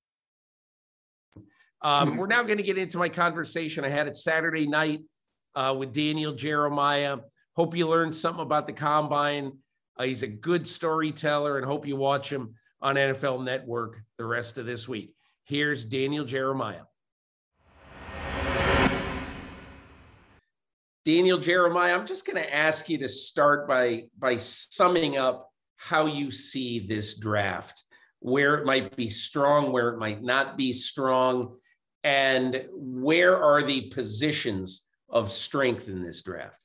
Um, we're now going to get into my conversation I had it Saturday night uh, with Daniel Jeremiah. Hope you learned something about the combine. Uh, he's a good storyteller, and hope you watch him on NFL Network the rest of this week. Here's Daniel Jeremiah. Daniel Jeremiah, I'm just going to ask you to start by by summing up how you see this draft, where it might be strong, where it might not be strong, and where are the positions of strength in this draft?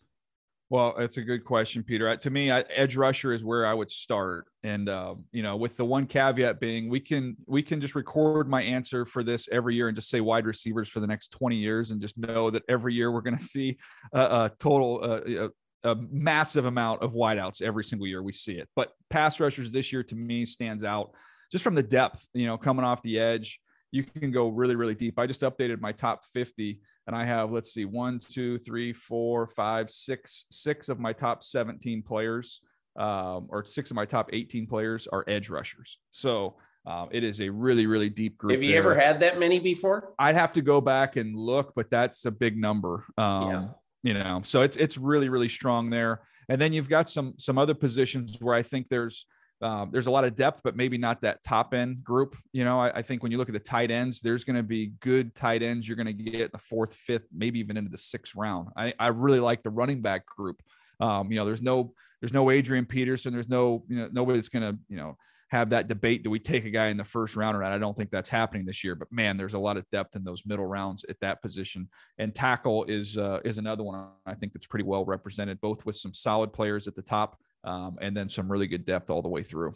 Well, that's a good question, Peter. To me, I, edge rusher is where I would start, and uh, you know, with the one caveat being, we can we can just record my answer for this every year and just say wide receivers for the next twenty years, and just know that every year we're going to see a, a total a, a massive amount of wideouts every single year. We see it, but pass rushers this year to me stands out just from the depth. You know, coming off the edge, you can go really really deep. I just updated my top fifty and I have let's see one, two, three, four, five, six, six of my top 17 players, um, or six of my top 18 players are edge rushers. So um, it is a really really deep group. Have you there. ever had that many before? I'd have to go back and look, but that's a big number. Um, Yeah. You know, so it's it's really really strong there. And then you've got some some other positions where I think there's um, there's a lot of depth, but maybe not that top end group. You know, I, I think when you look at the tight ends, there's going to be good tight ends you're going to get the fourth, fifth, maybe even into the sixth round. I, I really like the running back group. Um, you know, there's no there's no Adrian Peterson. There's no you know nobody that's going to you know have that debate. Do we take a guy in the first round or not? I don't think that's happening this year. But man, there's a lot of depth in those middle rounds at that position. And tackle is uh, is another one I think that's pretty well represented, both with some solid players at the top um, and then some really good depth all the way through.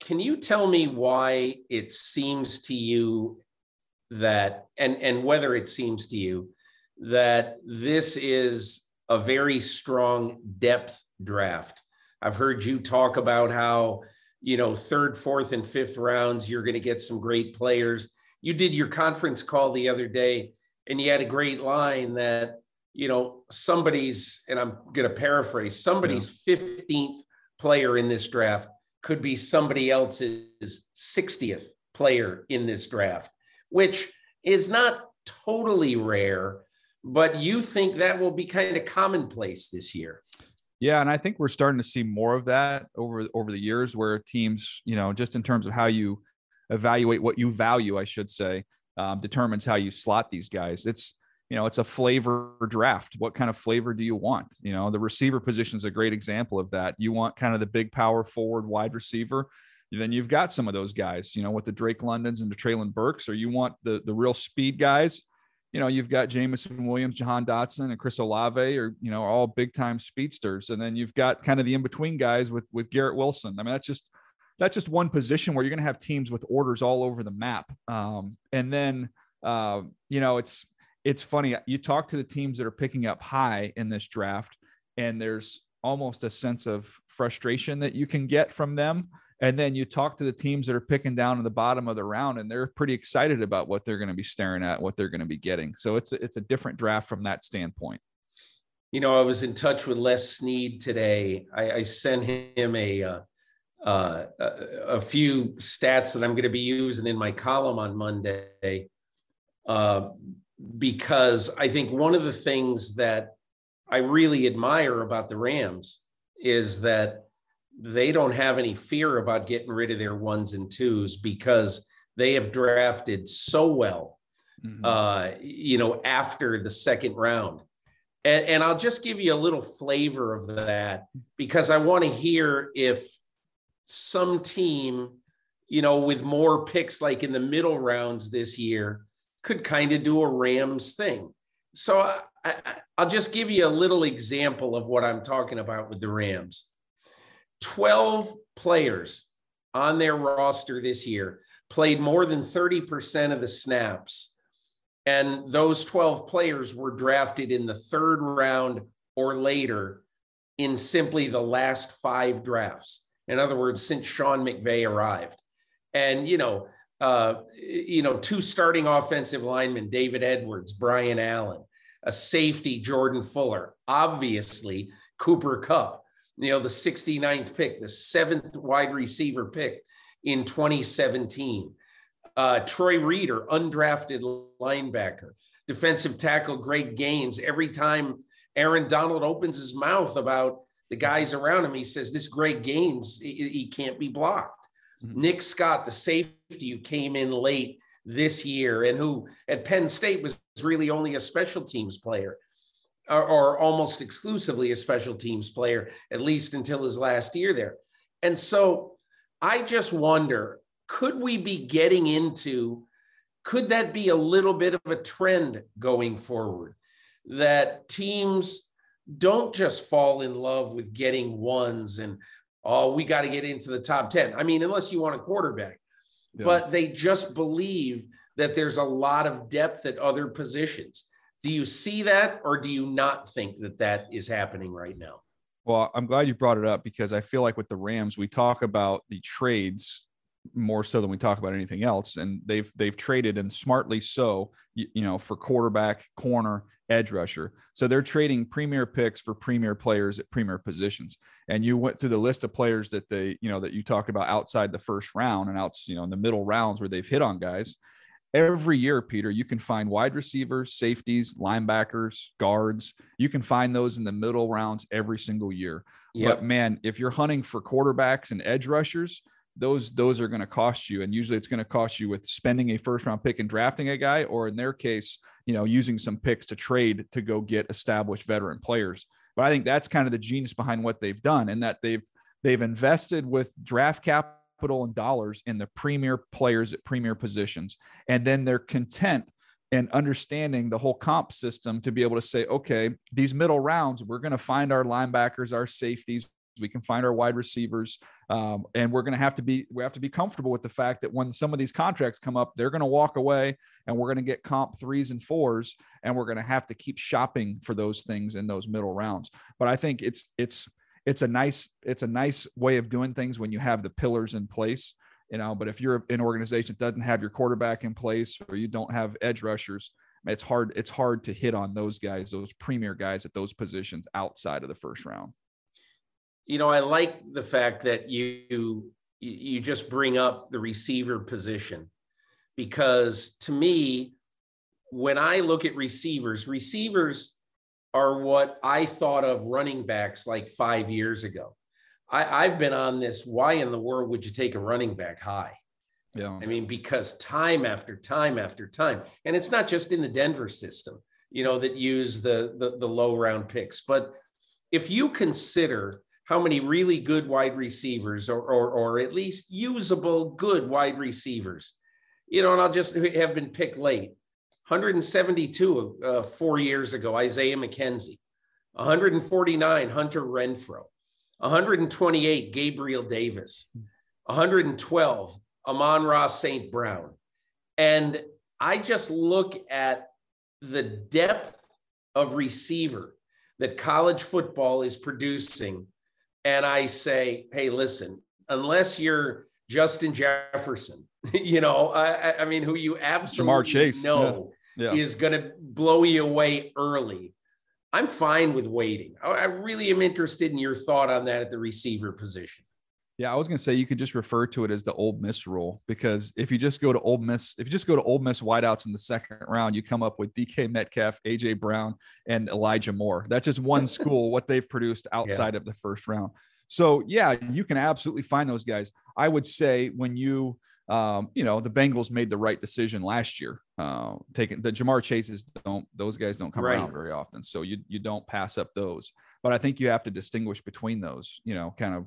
Can you tell me why it seems to you that, and and whether it seems to you that this is a very strong depth draft? I've heard you talk about how you know third, fourth, and fifth rounds you're going to get some great players. You did your conference call the other day, and you had a great line that you know, somebody's, and I'm going to paraphrase, somebody's yeah. 15th player in this draft could be somebody else's 60th player in this draft, which is not totally rare, but you think that will be kind of commonplace this year. Yeah, and I think we're starting to see more of that over over the years where teams, you know, just in terms of how you evaluate what you value, I should say, um, determines how you slot these guys. It's you know, it's a flavor draft. What kind of flavor do you want? You know, the receiver position is a great example of that. You want kind of the big power forward wide receiver. Then you've got some of those guys, you know, with the Drake Londons and the Treylon Burks, or you want the the real speed guys. You know, you've got Jameson Williams, Jahan Dotson, and Chris Olave, or you know, all big time speedsters. And then you've got kind of the in between guys with with Garrett Wilson. I mean, that's just that's just one position where you're going to have teams with orders all over the map. Um, and then uh, you know, it's it's funny. You talk to the teams that are picking up high in this draft, and there's almost a sense of frustration that you can get from them. And then you talk to the teams that are picking down in the bottom of the round, and they're pretty excited about what they're going to be staring at, what they're going to be getting. So it's a, it's a different draft from that standpoint. You know, I was in touch with Les Snead today. I, I sent him a, uh, uh, a a few stats that I'm going to be using in my column on Monday. Uh, because I think one of the things that I really admire about the Rams is that they don't have any fear about getting rid of their ones and twos because they have drafted so well, mm-hmm. uh, you know, after the second round. And, and I'll just give you a little flavor of that because I want to hear if some team, you know, with more picks like in the middle rounds this year, could kind of do a Rams thing. So I, will just give you a little example of what I'm talking about with the Rams. 12 players on their roster this year played more than 30% of the snaps. And those 12 players were drafted in the third round or later in simply the last five drafts. In other words, since Sean McVay arrived. And, you know, uh, you know, two starting offensive linemen, David Edwards, Brian Allen, a safety, Jordan Fuller, obviously Cooper Kupp, you know, the 69th pick, the seventh wide receiver pick in 2017. Uh, Troy Reeder, undrafted linebacker, defensive tackle Greg Gaines. Every time Aaron Donald opens his mouth about the guys around him, he says, This Greg Gaines, he, he can't be blocked. Mm-hmm. Nick Scott, the safety who came in late this year and who at Penn State was really only a special teams player or, or, almost exclusively a special teams player, at least until his last year there. And so I just wonder could we be getting into, could that be a little bit of a trend going forward? That teams don't just fall in love with getting ones and oh, we got to get into the top 10. I mean, unless you want a quarterback, yeah. but they just believe that there's a lot of depth at other positions. Do you see that, or do you not think that that is happening right now? Well, I'm glad you brought it up because I feel like with the Rams, we talk about the trades more so than we talk about anything else, and they've they've traded and smartly so, you, you know, for quarterback, corner, edge rusher. So they're trading premier picks for premier players at premier positions. And you went through the list of players that they, you know, that you talked about outside the first round and out, you know, in the middle rounds where they've hit on guys. every year, Peter, you can find wide receivers, safeties, linebackers, guards. You can find those in the middle rounds every single year. Yep. But man, if you're hunting for quarterbacks and edge rushers, those those are going to cost you. And usually it's going to cost you with spending a first round pick and drafting a guy or in their case you know using some picks to trade to go get established veteran players. But i think that's kind of the genius behind what they've done and that they've they've invested with draft capital and dollars in the premier players at premier positions. And then they're content and understanding the whole comp system to be able to say, okay, these middle rounds, we're going to find our linebackers, our safeties, we can find our wide receivers, um, and we're going to have to be we have to be comfortable with the fact that when some of these contracts come up, they're going to walk away, and we're going to get comp threes and fours, and we're going to have to keep shopping for those things in those middle rounds. But I think it's it's it's a nice it's a nice way of doing things when you have the pillars in place you know but if you're an organization that doesn't have your quarterback in place or you don't have edge rushers it's hard it's hard to hit on those guys those premier guys at those positions outside of the first round you know i like the fact that you you just bring up the receiver position because to me when i look at receivers receivers are what i thought of running backs like 5 years ago I, I've been on this. Why in the world would you take a running back high? Yeah. I mean, because time after time after time, and it's not just in the Denver system, you know, that use the, the, the low round picks. But if you consider how many really good wide receivers or, or, or at least usable good wide receivers, you know, and I'll just have been picked late. 172 uh, four years ago, Isaiah McKenzie. 149, Hunter Renfrow. 128, Gabriel Davis, 112, Amon-Ra St. Brown. And I just look at the depth of receiver that college football is producing. And I say, hey, listen, unless you're Justin Jefferson, you know, I, I mean, who you absolutely Chase. know yeah. Yeah. is going to blow you away early. I'm fine with waiting. I, really am interested in your thought on that at the receiver position. Yeah, I was going to say you could just refer to it as the Ole Miss rule because if you just go to Ole Miss, if you just go to Ole Miss wideouts in the second round, you come up with DK Metcalf, AJ Brown, and Elijah Moore. That's just one school what they've produced outside yeah. of the first round. So yeah, you can absolutely find those guys. I would say when you um, you know, the Bengals made the right decision last year. Uh, taking the Ja'Marr Chases don't; those guys don't come right. around very often, so you you don't pass up those. But I think you have to distinguish between those. You know, kind of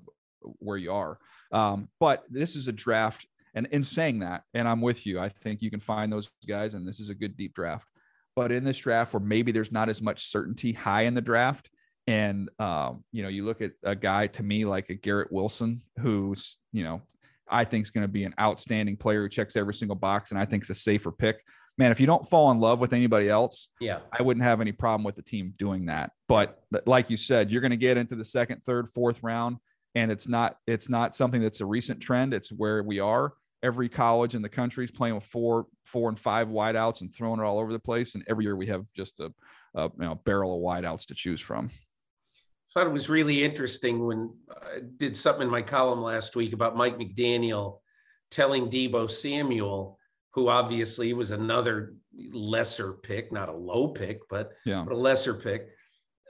where you are. Um, but this is a draft, and in saying that, and I'm with you. I think you can find those guys, and this is a good deep draft. But in this draft, where maybe there's not as much certainty high in the draft, and um, you know, you look at a guy to me like a Garrett Wilson, who's you know I think is going to be an outstanding player who checks every single box, and I think it's a safer pick. Man, if you don't fall in love with anybody else, yeah, I wouldn't have any problem with the team doing that. But like you said, you're going to get into the second, third, fourth round, and it's not it's not something that's a recent trend. It's where we are. Every college in the country is playing with four, four and five wideouts and throwing it all over the place. And every year we have just a, a you know, barrel of wideouts to choose from I thought it was really interesting when I did something in my column last week about Mike McDaniel telling Deebo Samuel, who obviously was another lesser pick, not a low pick, but, yeah. but a lesser pick,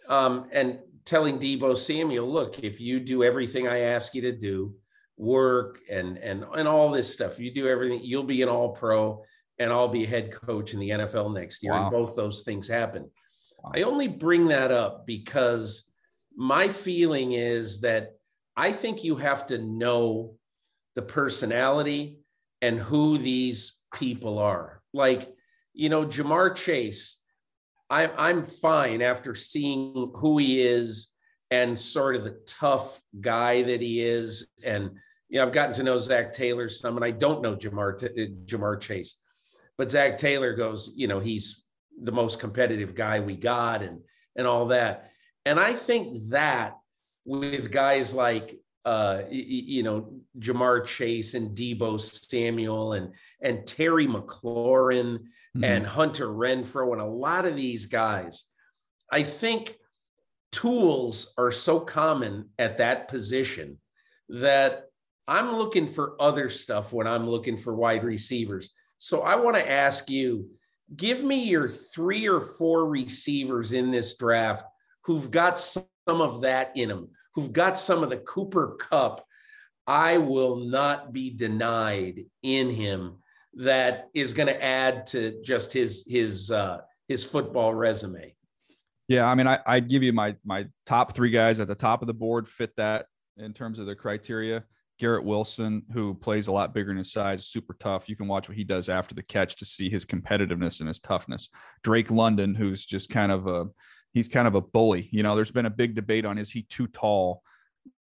um, and telling Deebo Samuel, look, if you do everything I ask you to do, work and and and all this stuff, you do everything, you'll be an all pro and I'll be head coach in the NFL next year. Wow. And both those things happen. Wow. I only bring that up because my feeling is that I think you have to know the personality and who these people are. Like, you know, Ja'Marr Chase, I'm I'm fine after seeing who he is and sort of the tough guy that he is. And you know, I've gotten to know Zac Taylor some, and I don't know Ja'Marr uh, Ja'Marr Chase, but Zac Taylor goes, you know, he's the most competitive guy we got, and and all that. And I think that with guys like uh, you know, Ja'Marr Chase and Deebo Samuel and and Terry McLaurin mm-hmm. and Hunter Renfrow and a lot of these guys, I think tools are so common at that position that I'm looking for other stuff when I'm looking for wide receivers. So I want to ask you give me your three or four receivers in this draft who've got some of that in them, who've got some of the Cooper Kupp, I will not be denied in him that is going to add to just his his uh, his football resume. Yeah, I mean, I, I'd give you my my top three guys at the top of the board fit that in terms of the criteria. Garrett Wilson, who plays a lot bigger in his size, super tough. You can watch what he does after the catch to see his competitiveness and his toughness. Drake London, who's just kind of a he's kind of a bully. You know, there's been a big debate on is he too tall?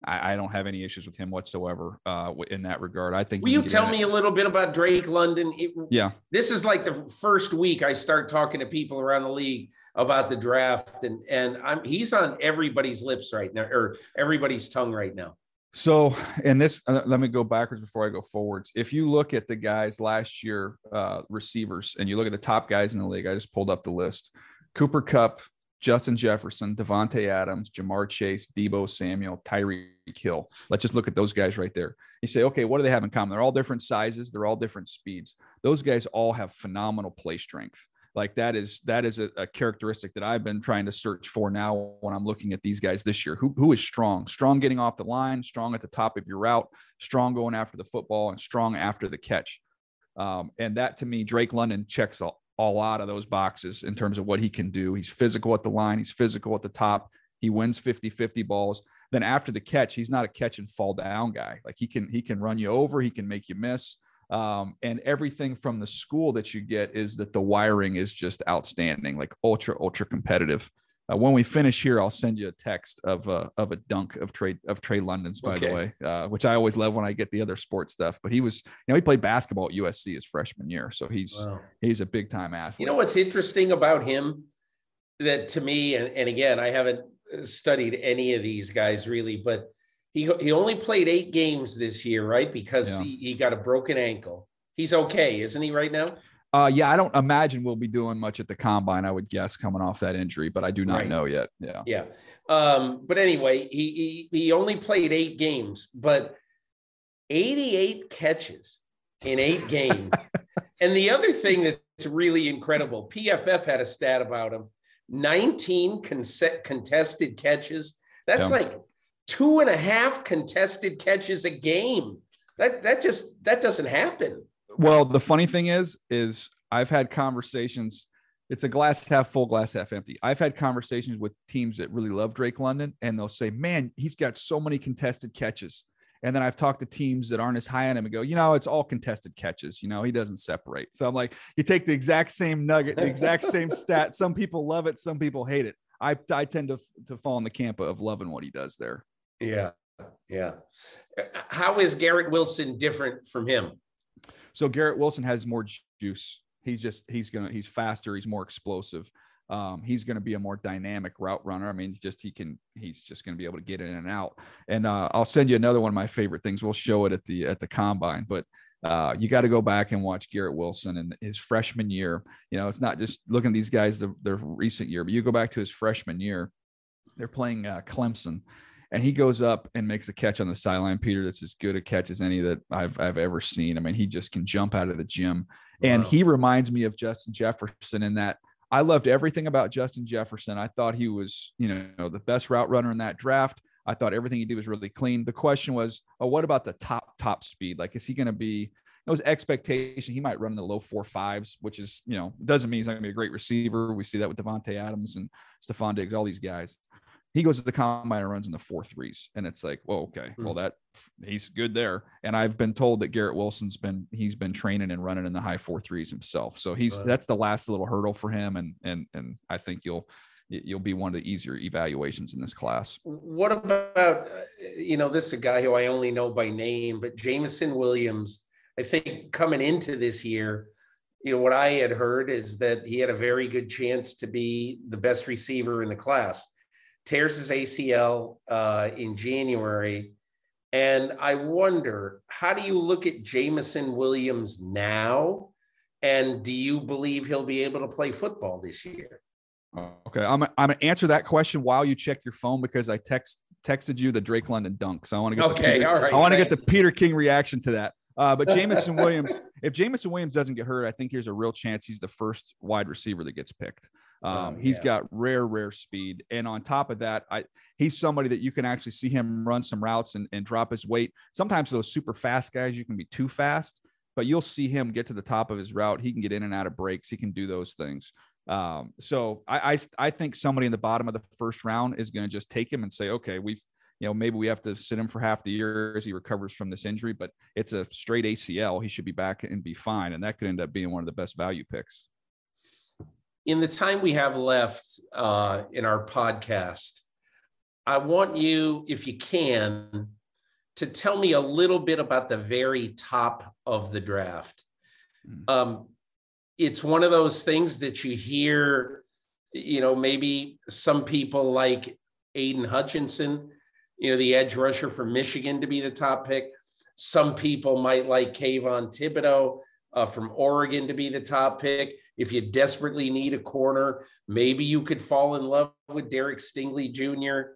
I, I don't have any issues with him whatsoever uh, in that regard. I think. Will you tell me a little bit about Drake London? It, yeah. This is like the first week I start talking to people around the league about the draft, and and I'm he's on everybody's lips right now, or everybody's tongue right now. So, and this, uh, let me go backwards before I go forwards. If you look at the guys last year, uh, receivers, and you look at the top guys in the league, I just pulled up the list Cooper Kupp, Justin Jefferson, Davante Adams, Ja'Marr Chase, Deebo Samuel, Tyreek Hill. Let's just look at those guys right there. You say, okay, what do they have in common? They're all different sizes, they're all different speeds. Those guys all have phenomenal play strength like that is that is a, a, characteristic that I've been trying to search for now when I'm looking at these guys this year. Who who is strong? Strong getting off the line, strong at the top of your route, strong going after the football, and strong after the catch. Um, and that to me, Drake London checks a, a lot of those boxes in terms of what he can do. He's physical at the line, he's physical at the top. He wins 50-50 balls. Then after the catch, he's not a catch and fall down guy. Like he can he can run you over, he can make you miss. Um, and everything from the school that you get is that the wiring is just outstanding, like ultra, ultra competitive. Uh, when we finish here, I'll send you a text of a of a dunk of Trey of Drake London's, by okay. the way, uh, which I always love when I get the other sports stuff. But he was, you know, he played basketball at USC his freshman year, so he's wow. he's a big time athlete. You know what's interesting about him that to me, and, and again, I haven't studied any of these guys really, but he he only played eight games this year, right? Because yeah. he, he got a broken ankle. He's okay, isn't he, right now? Uh, yeah, I don't imagine we'll be doing much at the combine. I would guess coming off that injury, but I do not right. know yet. Yeah, yeah. Um, but anyway, he, he he only played eight games, but 88 catches in eight games. and the other thing that's really incredible, PFF had a stat about him: 19 con- contested catches. That's yeah. like two and a half contested catches a game. That that just that doesn't happen. Well, the funny thing is, is I've had conversations. It's a glass half full, glass half empty. I've had conversations with teams that really love Drake London, and they'll say, "Man, he's got so many contested catches." And then I've talked to teams that aren't as high on him and go, you know, it's all contested catches. You know, he doesn't separate. So I'm like, you take the exact same nugget, the exact same stat. Some people love it, some people hate it. I I tend to to fall in the camp of loving what he does there. Yeah. Yeah. Uh, how is Garrett Wilson different from him? So Garrett Wilson has more juice. He's just he's gonna he's faster. He's more explosive. Um, he's going to be a more dynamic route runner. I mean, just he can he's just going to be able to get in and out. And uh, I'll send you another one of my favorite things. We'll show it at the at the combine, but uh, you got to go back and watch Garrett Wilson and his freshman year. You know, it's not just looking at these guys the, their recent year, but you go back to his freshman year. They're playing uh, Clemson, and he goes up and makes a catch on the sideline, Peter. That's as good a catch as any that I've I've ever seen. I mean, he just can jump out of the gym, wow. and he reminds me of Justin Jefferson in that I loved everything about Justin Jefferson. I thought he was, you know, the best route runner in that draft. I thought everything he did was really clean. The question was, oh, what about the top top speed? Like, is he going to be? It was expectation he might run in the low four fives, which is, you know, doesn't mean he's not going to be a great receiver. We see that with Davante Adams and Stefon Diggs, all these guys he goes to the combine and runs in the four threes. And it's like, well, okay, well, hmm. that he's good there. And I've been told that Garrett Wilson's been he's been training and running in the high four threes himself. So he's right. that's the last little hurdle for him. And and and I think you'll you'll be one of the easier evaluations in this class. What about you know, this is a guy who I only know by name, but Jameson Williams, I think coming into this year, you know, what I had heard is that he had a very good chance to be the best receiver in the class tears his ACL uh, in January. And I wonder, how do you look at Jameson Williams now? And do you believe he'll be able to play football this year? Okay, I'm I'm gonna answer that question while you check your phone because I text texted you the Drake London dunk. So I want to get okay, Peter, all right. I want to get the Peter King reaction to that. Uh, but Jameson Williams, if Jameson Williams doesn't get hurt, I think there's a real chance he's the first wide receiver that gets picked. Um, oh, he's got rare, rare speed, and on top of that, I he's somebody that you can actually see him run some routes and, and drop his weight. Sometimes those super fast guys, you can be too fast, but you'll see him get to the top of his route. He can get in and out of breaks. He can do those things. Um, so I, I, I think somebody in the bottom of the first round is going to just take him and say, okay, we've you know maybe we have to sit him for half the year as he recovers from this injury, but it's a straight ACL. He should be back and be fine, and that could end up being one of the best value picks. In the time we have left uh, in our podcast, I want you, if you can, to tell me a little bit about the very top of the draft. Mm. Um, it's one of those things that you hear, you know, maybe some people like Aidan Hutchinson, you know, the edge rusher from Michigan to be the top pick. Some people might like Kayvon Thibodeaux uh, from Oregon to be the top pick. If you desperately need a corner, maybe you could fall in love with Derek Stingley Jr.,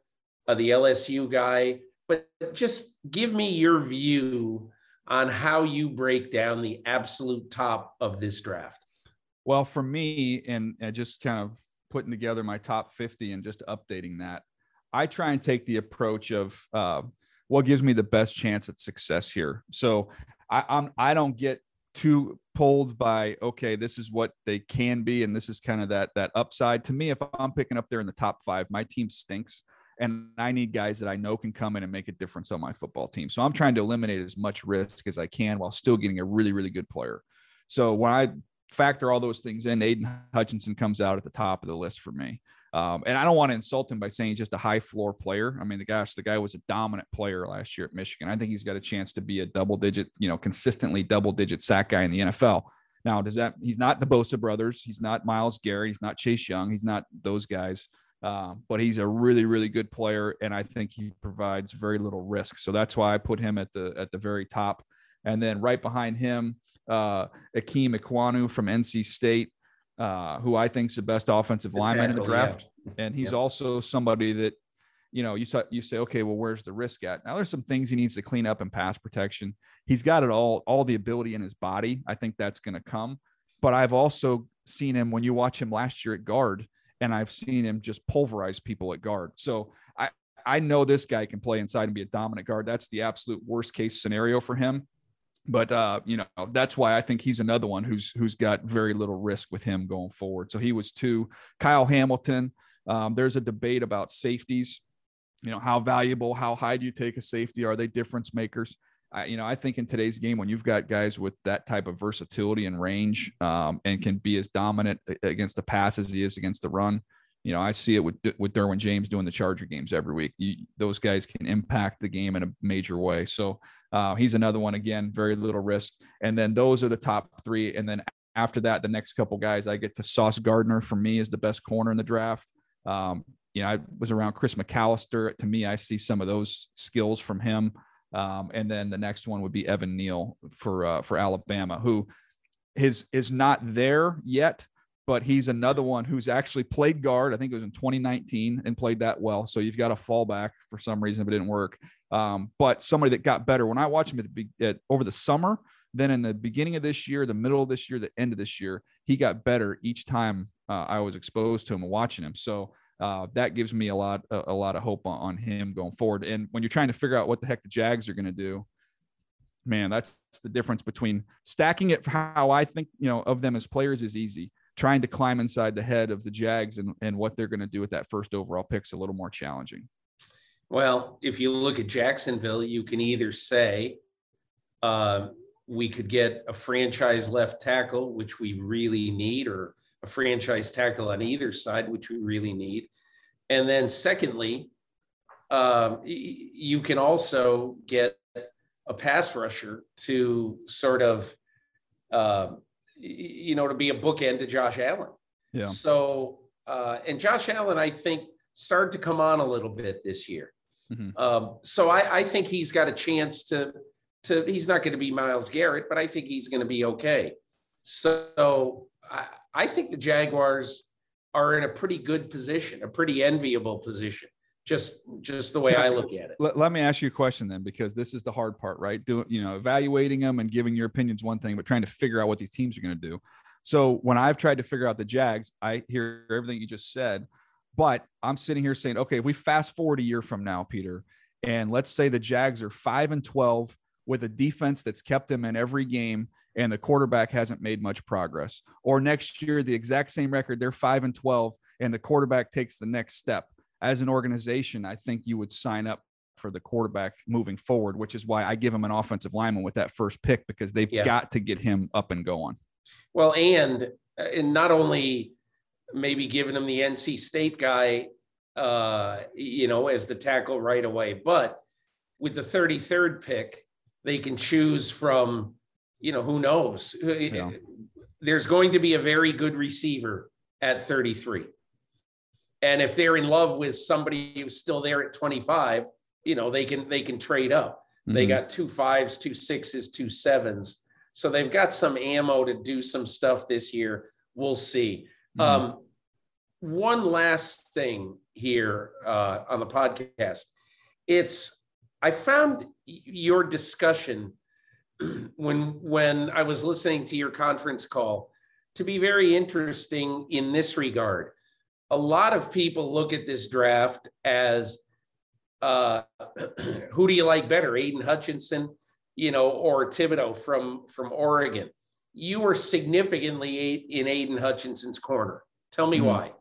uh, the LSU guy. But just give me your view on how you break down the absolute top of this draft. Well, for me, and, just kind of putting together my top 50 and just updating that, I try and take the approach of uh, what gives me the best chance at success here. So I, I'm I don't get too pulled by okay, this is what they can be, and this is kind of that that upside. To me, if I'm picking up there in the top five, my team stinks. And I need guys that I know can come in and make a difference on my football team. So I'm trying to eliminate as much risk as I can while still getting a really, really good player. So when I factor all those things in, Aidan Hutchinson comes out at the top of the list for me. Um, and I don't want to insult him by saying he's just a high floor player. I mean, the gosh, the guy was a dominant player last year at Michigan. I think he's got a chance to be a double digit, you know, consistently double digit sack guy in the NFL. Now, does that he's not the Bosa brothers, he's not Myles Garrett, he's not Chase Young, he's not those guys. Uh, but he's a really, really good player, and I think he provides very little risk. So that's why I put him at the at the very top. And then right behind him, uh, Ikem Ekwonu from NC State, uh, who I think is the best offensive the lineman tackle, in the draft. Yeah. And he's yep. also somebody that, you know, you, you say, okay, well, where's the risk at? Now, there's some things he needs to clean up in pass protection. He's got it all, all the ability in his body. I think that's going to come. But I've also seen him when you watch him last year at guard, and I've seen him just pulverize people at guard. So I, I know this guy can play inside and be a dominant guard. That's the absolute worst case scenario for him but uh, you know that's why I think he's another one who's who's got very little risk with him going forward. So he was two. Kyle Hamilton. Um, there's a debate about safeties. You know how valuable, how high do you take a safety? Are they difference makers? I, you know, I think in today's game, when you've got guys with that type of versatility and range, um, and can be as dominant against the pass as he is against the run, you know, I see it with with Derwin James doing the Charger games every week. You, those guys can impact the game in a major way. So uh, he's another one again, very little risk. And then those are the top three. And then after that, the next couple guys, I get to Sauce Gardner for me is the best corner in the draft. Um, you know, I was around Chris McAlister. To me, I see some of those skills from him. Um, and then the next one would be Evan Neal for uh, for Alabama, who is is not there yet but he's another one who's actually played guard. I think it was in 2019 and played that well. So you've got a fallback for some reason if it didn't work. Um, but somebody that got better when I watched him at the at, over the summer, then in the beginning of this year, the middle of this year, the end of this year, he got better each time uh, I was exposed to him and watching him. So uh, that gives me a lot a, a lot of hope on, on, him going forward. And when you're trying to figure out what the heck the Jags are going to do, man, that's the difference between stacking it for how I think you know of them as players is easy trying to climb inside the head of the Jags and, and what they're going to do with that first overall pick is a little more challenging. Well, if you look at Jacksonville, you can either say uh, we could get a franchise left tackle, which we really need, or a franchise tackle on either side, which we really need. And then, secondly, um, you can also get a pass rusher to sort of uh, you know, to be a bookend to Josh Allen. Yeah. So, uh, and Josh Allen, I think, started to come on a little bit this year. Mm-hmm. Um, so I, I, think he's got a chance to, to. He's not going to be Myles Garrett, but I think he's going to be okay. So I, I think the Jaguars are in a pretty good position, a pretty enviable position. Just just the way I look at it. Let, let me ask you a question then, because this is the hard part, right? Doing you know evaluating them and giving your opinions one thing, but trying to figure out what these teams are going to do. So when I've tried to figure out the Jags, I hear everything you just said, but I'm sitting here saying, okay, if we fast forward a year from now, Peter, and let's say the Jags are five and twelve with a defense that's kept them in every game and the quarterback hasn't made much progress. Or next year, the exact same record, they're five and 12, and the quarterback takes the next step. As an organization, I think you would sign up for the quarterback moving forward, which is why I give him an offensive lineman with that first pick because they've yeah. got to get him up and going. Well, and and not only maybe giving him the NC State guy, uh, you know, as the tackle right away, but with the 33rd pick, they can choose from, you know, who knows? Yeah. There's going to be a very good receiver at 33. And if they're in love with somebody who's still there at 25, you know, they can they can trade up. Mm-hmm. They got two fives, two sixes, two sevens. So they've got some ammo to do some stuff this year. We'll see. Mm-hmm. Um, one last thing here uh, on the podcast. It's I found your discussion when when I was listening to your conference call to be very interesting in this regard. A lot of people look at this draft as uh, who do you like better, Aidan Hutchinson, you know, or Thibodeaux from from Oregon? You were significantly in Aidan Hutchinson's corner. Tell me mm-hmm. why.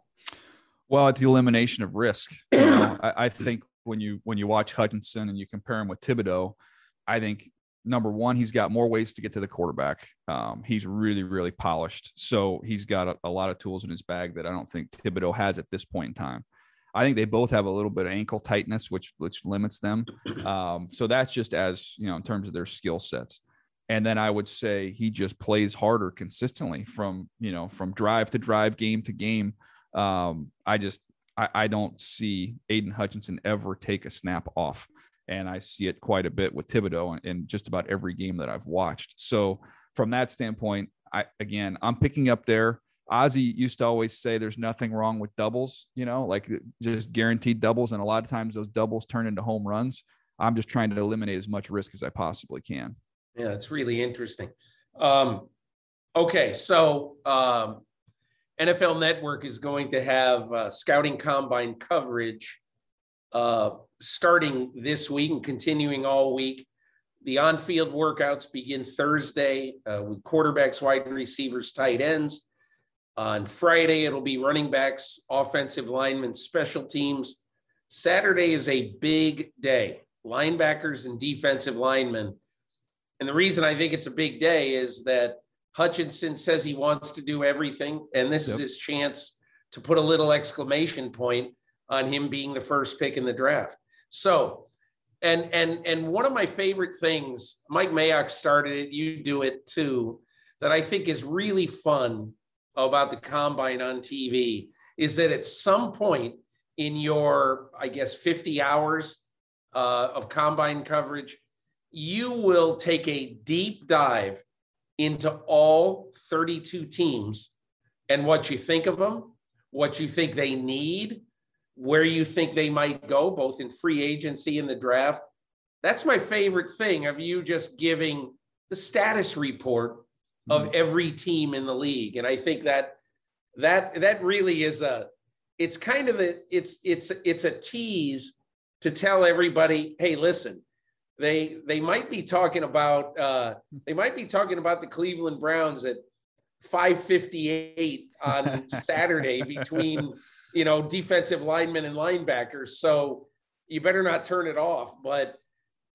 Well, it's the elimination of risk. You know, I, I, think when you when you watch Hutchinson and you compare him with Thibodeaux, I think number one, he's got more ways to get to the quarterback. Um, he's really, really polished. So he's got a, a, lot of tools in his bag that I don't think Thibodeaux has at this point in time. I think they both have a little bit of ankle tightness, which which limits them. Um, so that's just as you know in terms of their skill sets. And then I would say he just plays harder consistently from you know from drive to drive, game to game. Um, I just I, I don't see Aidan Hutchinson ever take a snap off. And I see it quite a bit with Thibodeaux in, in just about every game that I've watched. So from that standpoint, I again I'm picking up there. Ozzie used to always say there's nothing wrong with doubles, you know, like just guaranteed doubles. And a lot of times those doubles turn into home runs. I'm just trying to eliminate as much risk as I possibly can. Yeah, it's really interesting. Um, okay, so um, NFL Network is going to have uh, scouting combine coverage uh, starting this week and continuing all week. The on field workouts begin Thursday uh, with quarterbacks, wide receivers, tight ends. On Friday, it'll be running backs, offensive linemen, special teams. Saturday is a big day, linebackers and defensive linemen. And the reason I think it's a big day is that Hutchinson says he wants to do everything, and this yep. is his chance to put a little exclamation point on him being the first pick in the draft. So, and and and one of my favorite things, Mike Mayock started it, you do it too, that I think is really fun about the combine on TV is that at some point in your, I guess, 50 hours uh, of combine coverage, you will take a deep dive into all 32 teams and what you think of them, what you think they need, where you think they might go, both in free agency and the draft. That's my favorite thing of you just giving the status report of mm-hmm. every team in the league. And I think that that that really is a it's kind of a it's it's it's a tease to tell everybody, hey, listen, they they might be talking about uh, they might be talking about the Cleveland Browns at 5:58 on Saturday between you know defensive linemen and linebackers. So you better not turn it off. But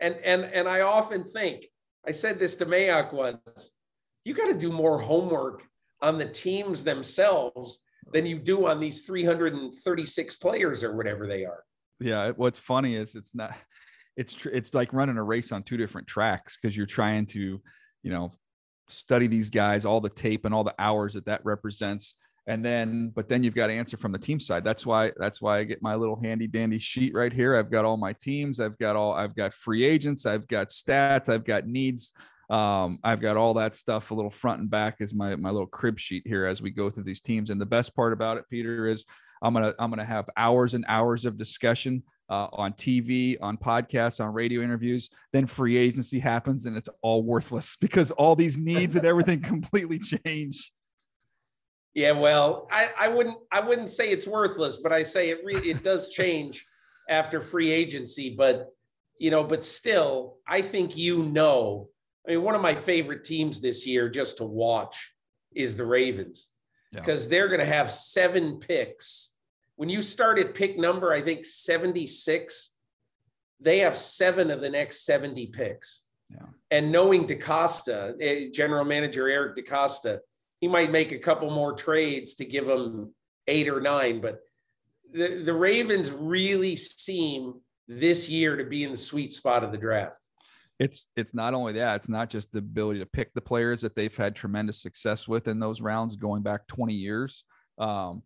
and and and I often think I said this to Mayock once. You got to do more homework on the teams themselves than you do on these 336 players or whatever they are. Yeah, what's funny is it's not it's tr- it's like running a race on two different tracks because you're trying to, you know, study these guys, all the tape and all the hours that that represents, and then but then you've got to answer from the team side. That's why that's why I get my little handy dandy sheet right here. I've got all my teams. I've got all I've got free agents. I've got stats. I've got needs. Um, I've got all that stuff a little front and back is my my little crib sheet here as we go through these teams. And the best part about it, Peter, is I'm gonna I'm gonna have hours and hours of discussion uh, on TV, on podcasts, on radio interviews. Then free agency happens and it's all worthless because all these needs and everything completely change. Yeah, well, I, I wouldn't I wouldn't say it's worthless, but I say it really it does change after free agency. But you know, but still, I think you know. I mean, one of my favorite teams this year just to watch is the Ravens because yeah. they're going to have seven picks. When you start at pick number, I think 76, they have seven of the next 70 picks. Yeah. And knowing DeCosta, eh, general manager Eric DeCosta, he might make a couple more trades to give them eight or nine, but the, the Ravens really seem this year to be in the sweet spot of the draft. It's it's not only that, it's not just the ability to pick the players that they've had tremendous success with in those rounds going back 20 years. Um,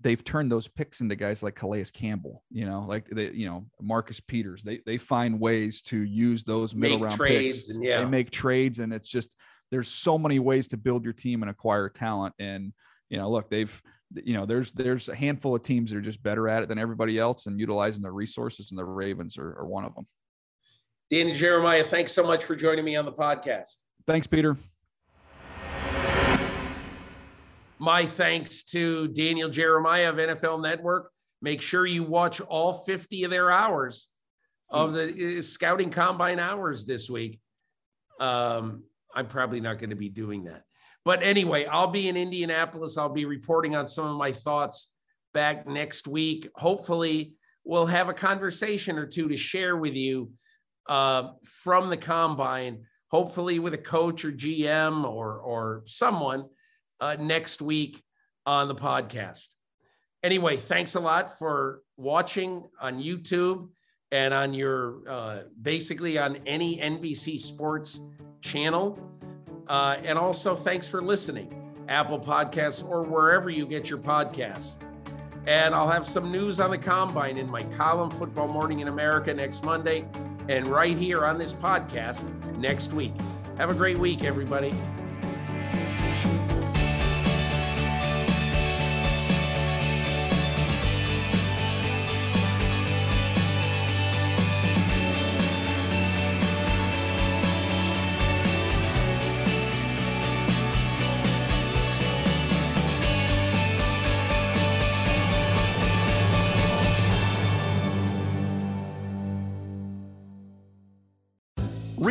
they've turned those picks into guys like Calais Campbell, you know, like they, you know, Marcus Peters. They they find ways to use those middle make round picks. And yeah. They make trades, and it's just there's so many ways to build your team and acquire talent. And you know, look, they've you know there's there's a handful of teams that are just better at it than everybody else and utilizing their resources, and the Ravens are, are one of them. Danny Jeremiah, thanks so much for joining me on the podcast. Thanks, Peter. My thanks to Daniel Jeremiah of NFL Network. Make sure you watch all 50 of their hours of the uh, scouting combine hours this week. Um, I'm probably not going to be doing that. But anyway, I'll be in Indianapolis. I'll be reporting on some of my thoughts back next week. Hopefully, we'll have a conversation or two to share with you uh, from the combine, hopefully with a coach or GM or, or someone uh, next week on the podcast. Anyway, thanks a lot for watching on YouTube and on your uh, basically on any NBC Sports channel. Uh, and also, thanks for listening, Apple Podcasts or wherever you get your podcasts. And I'll have some news on the combine in my column, Football Morning in America, next Monday, and right here on this podcast next week. Have a great week, everybody.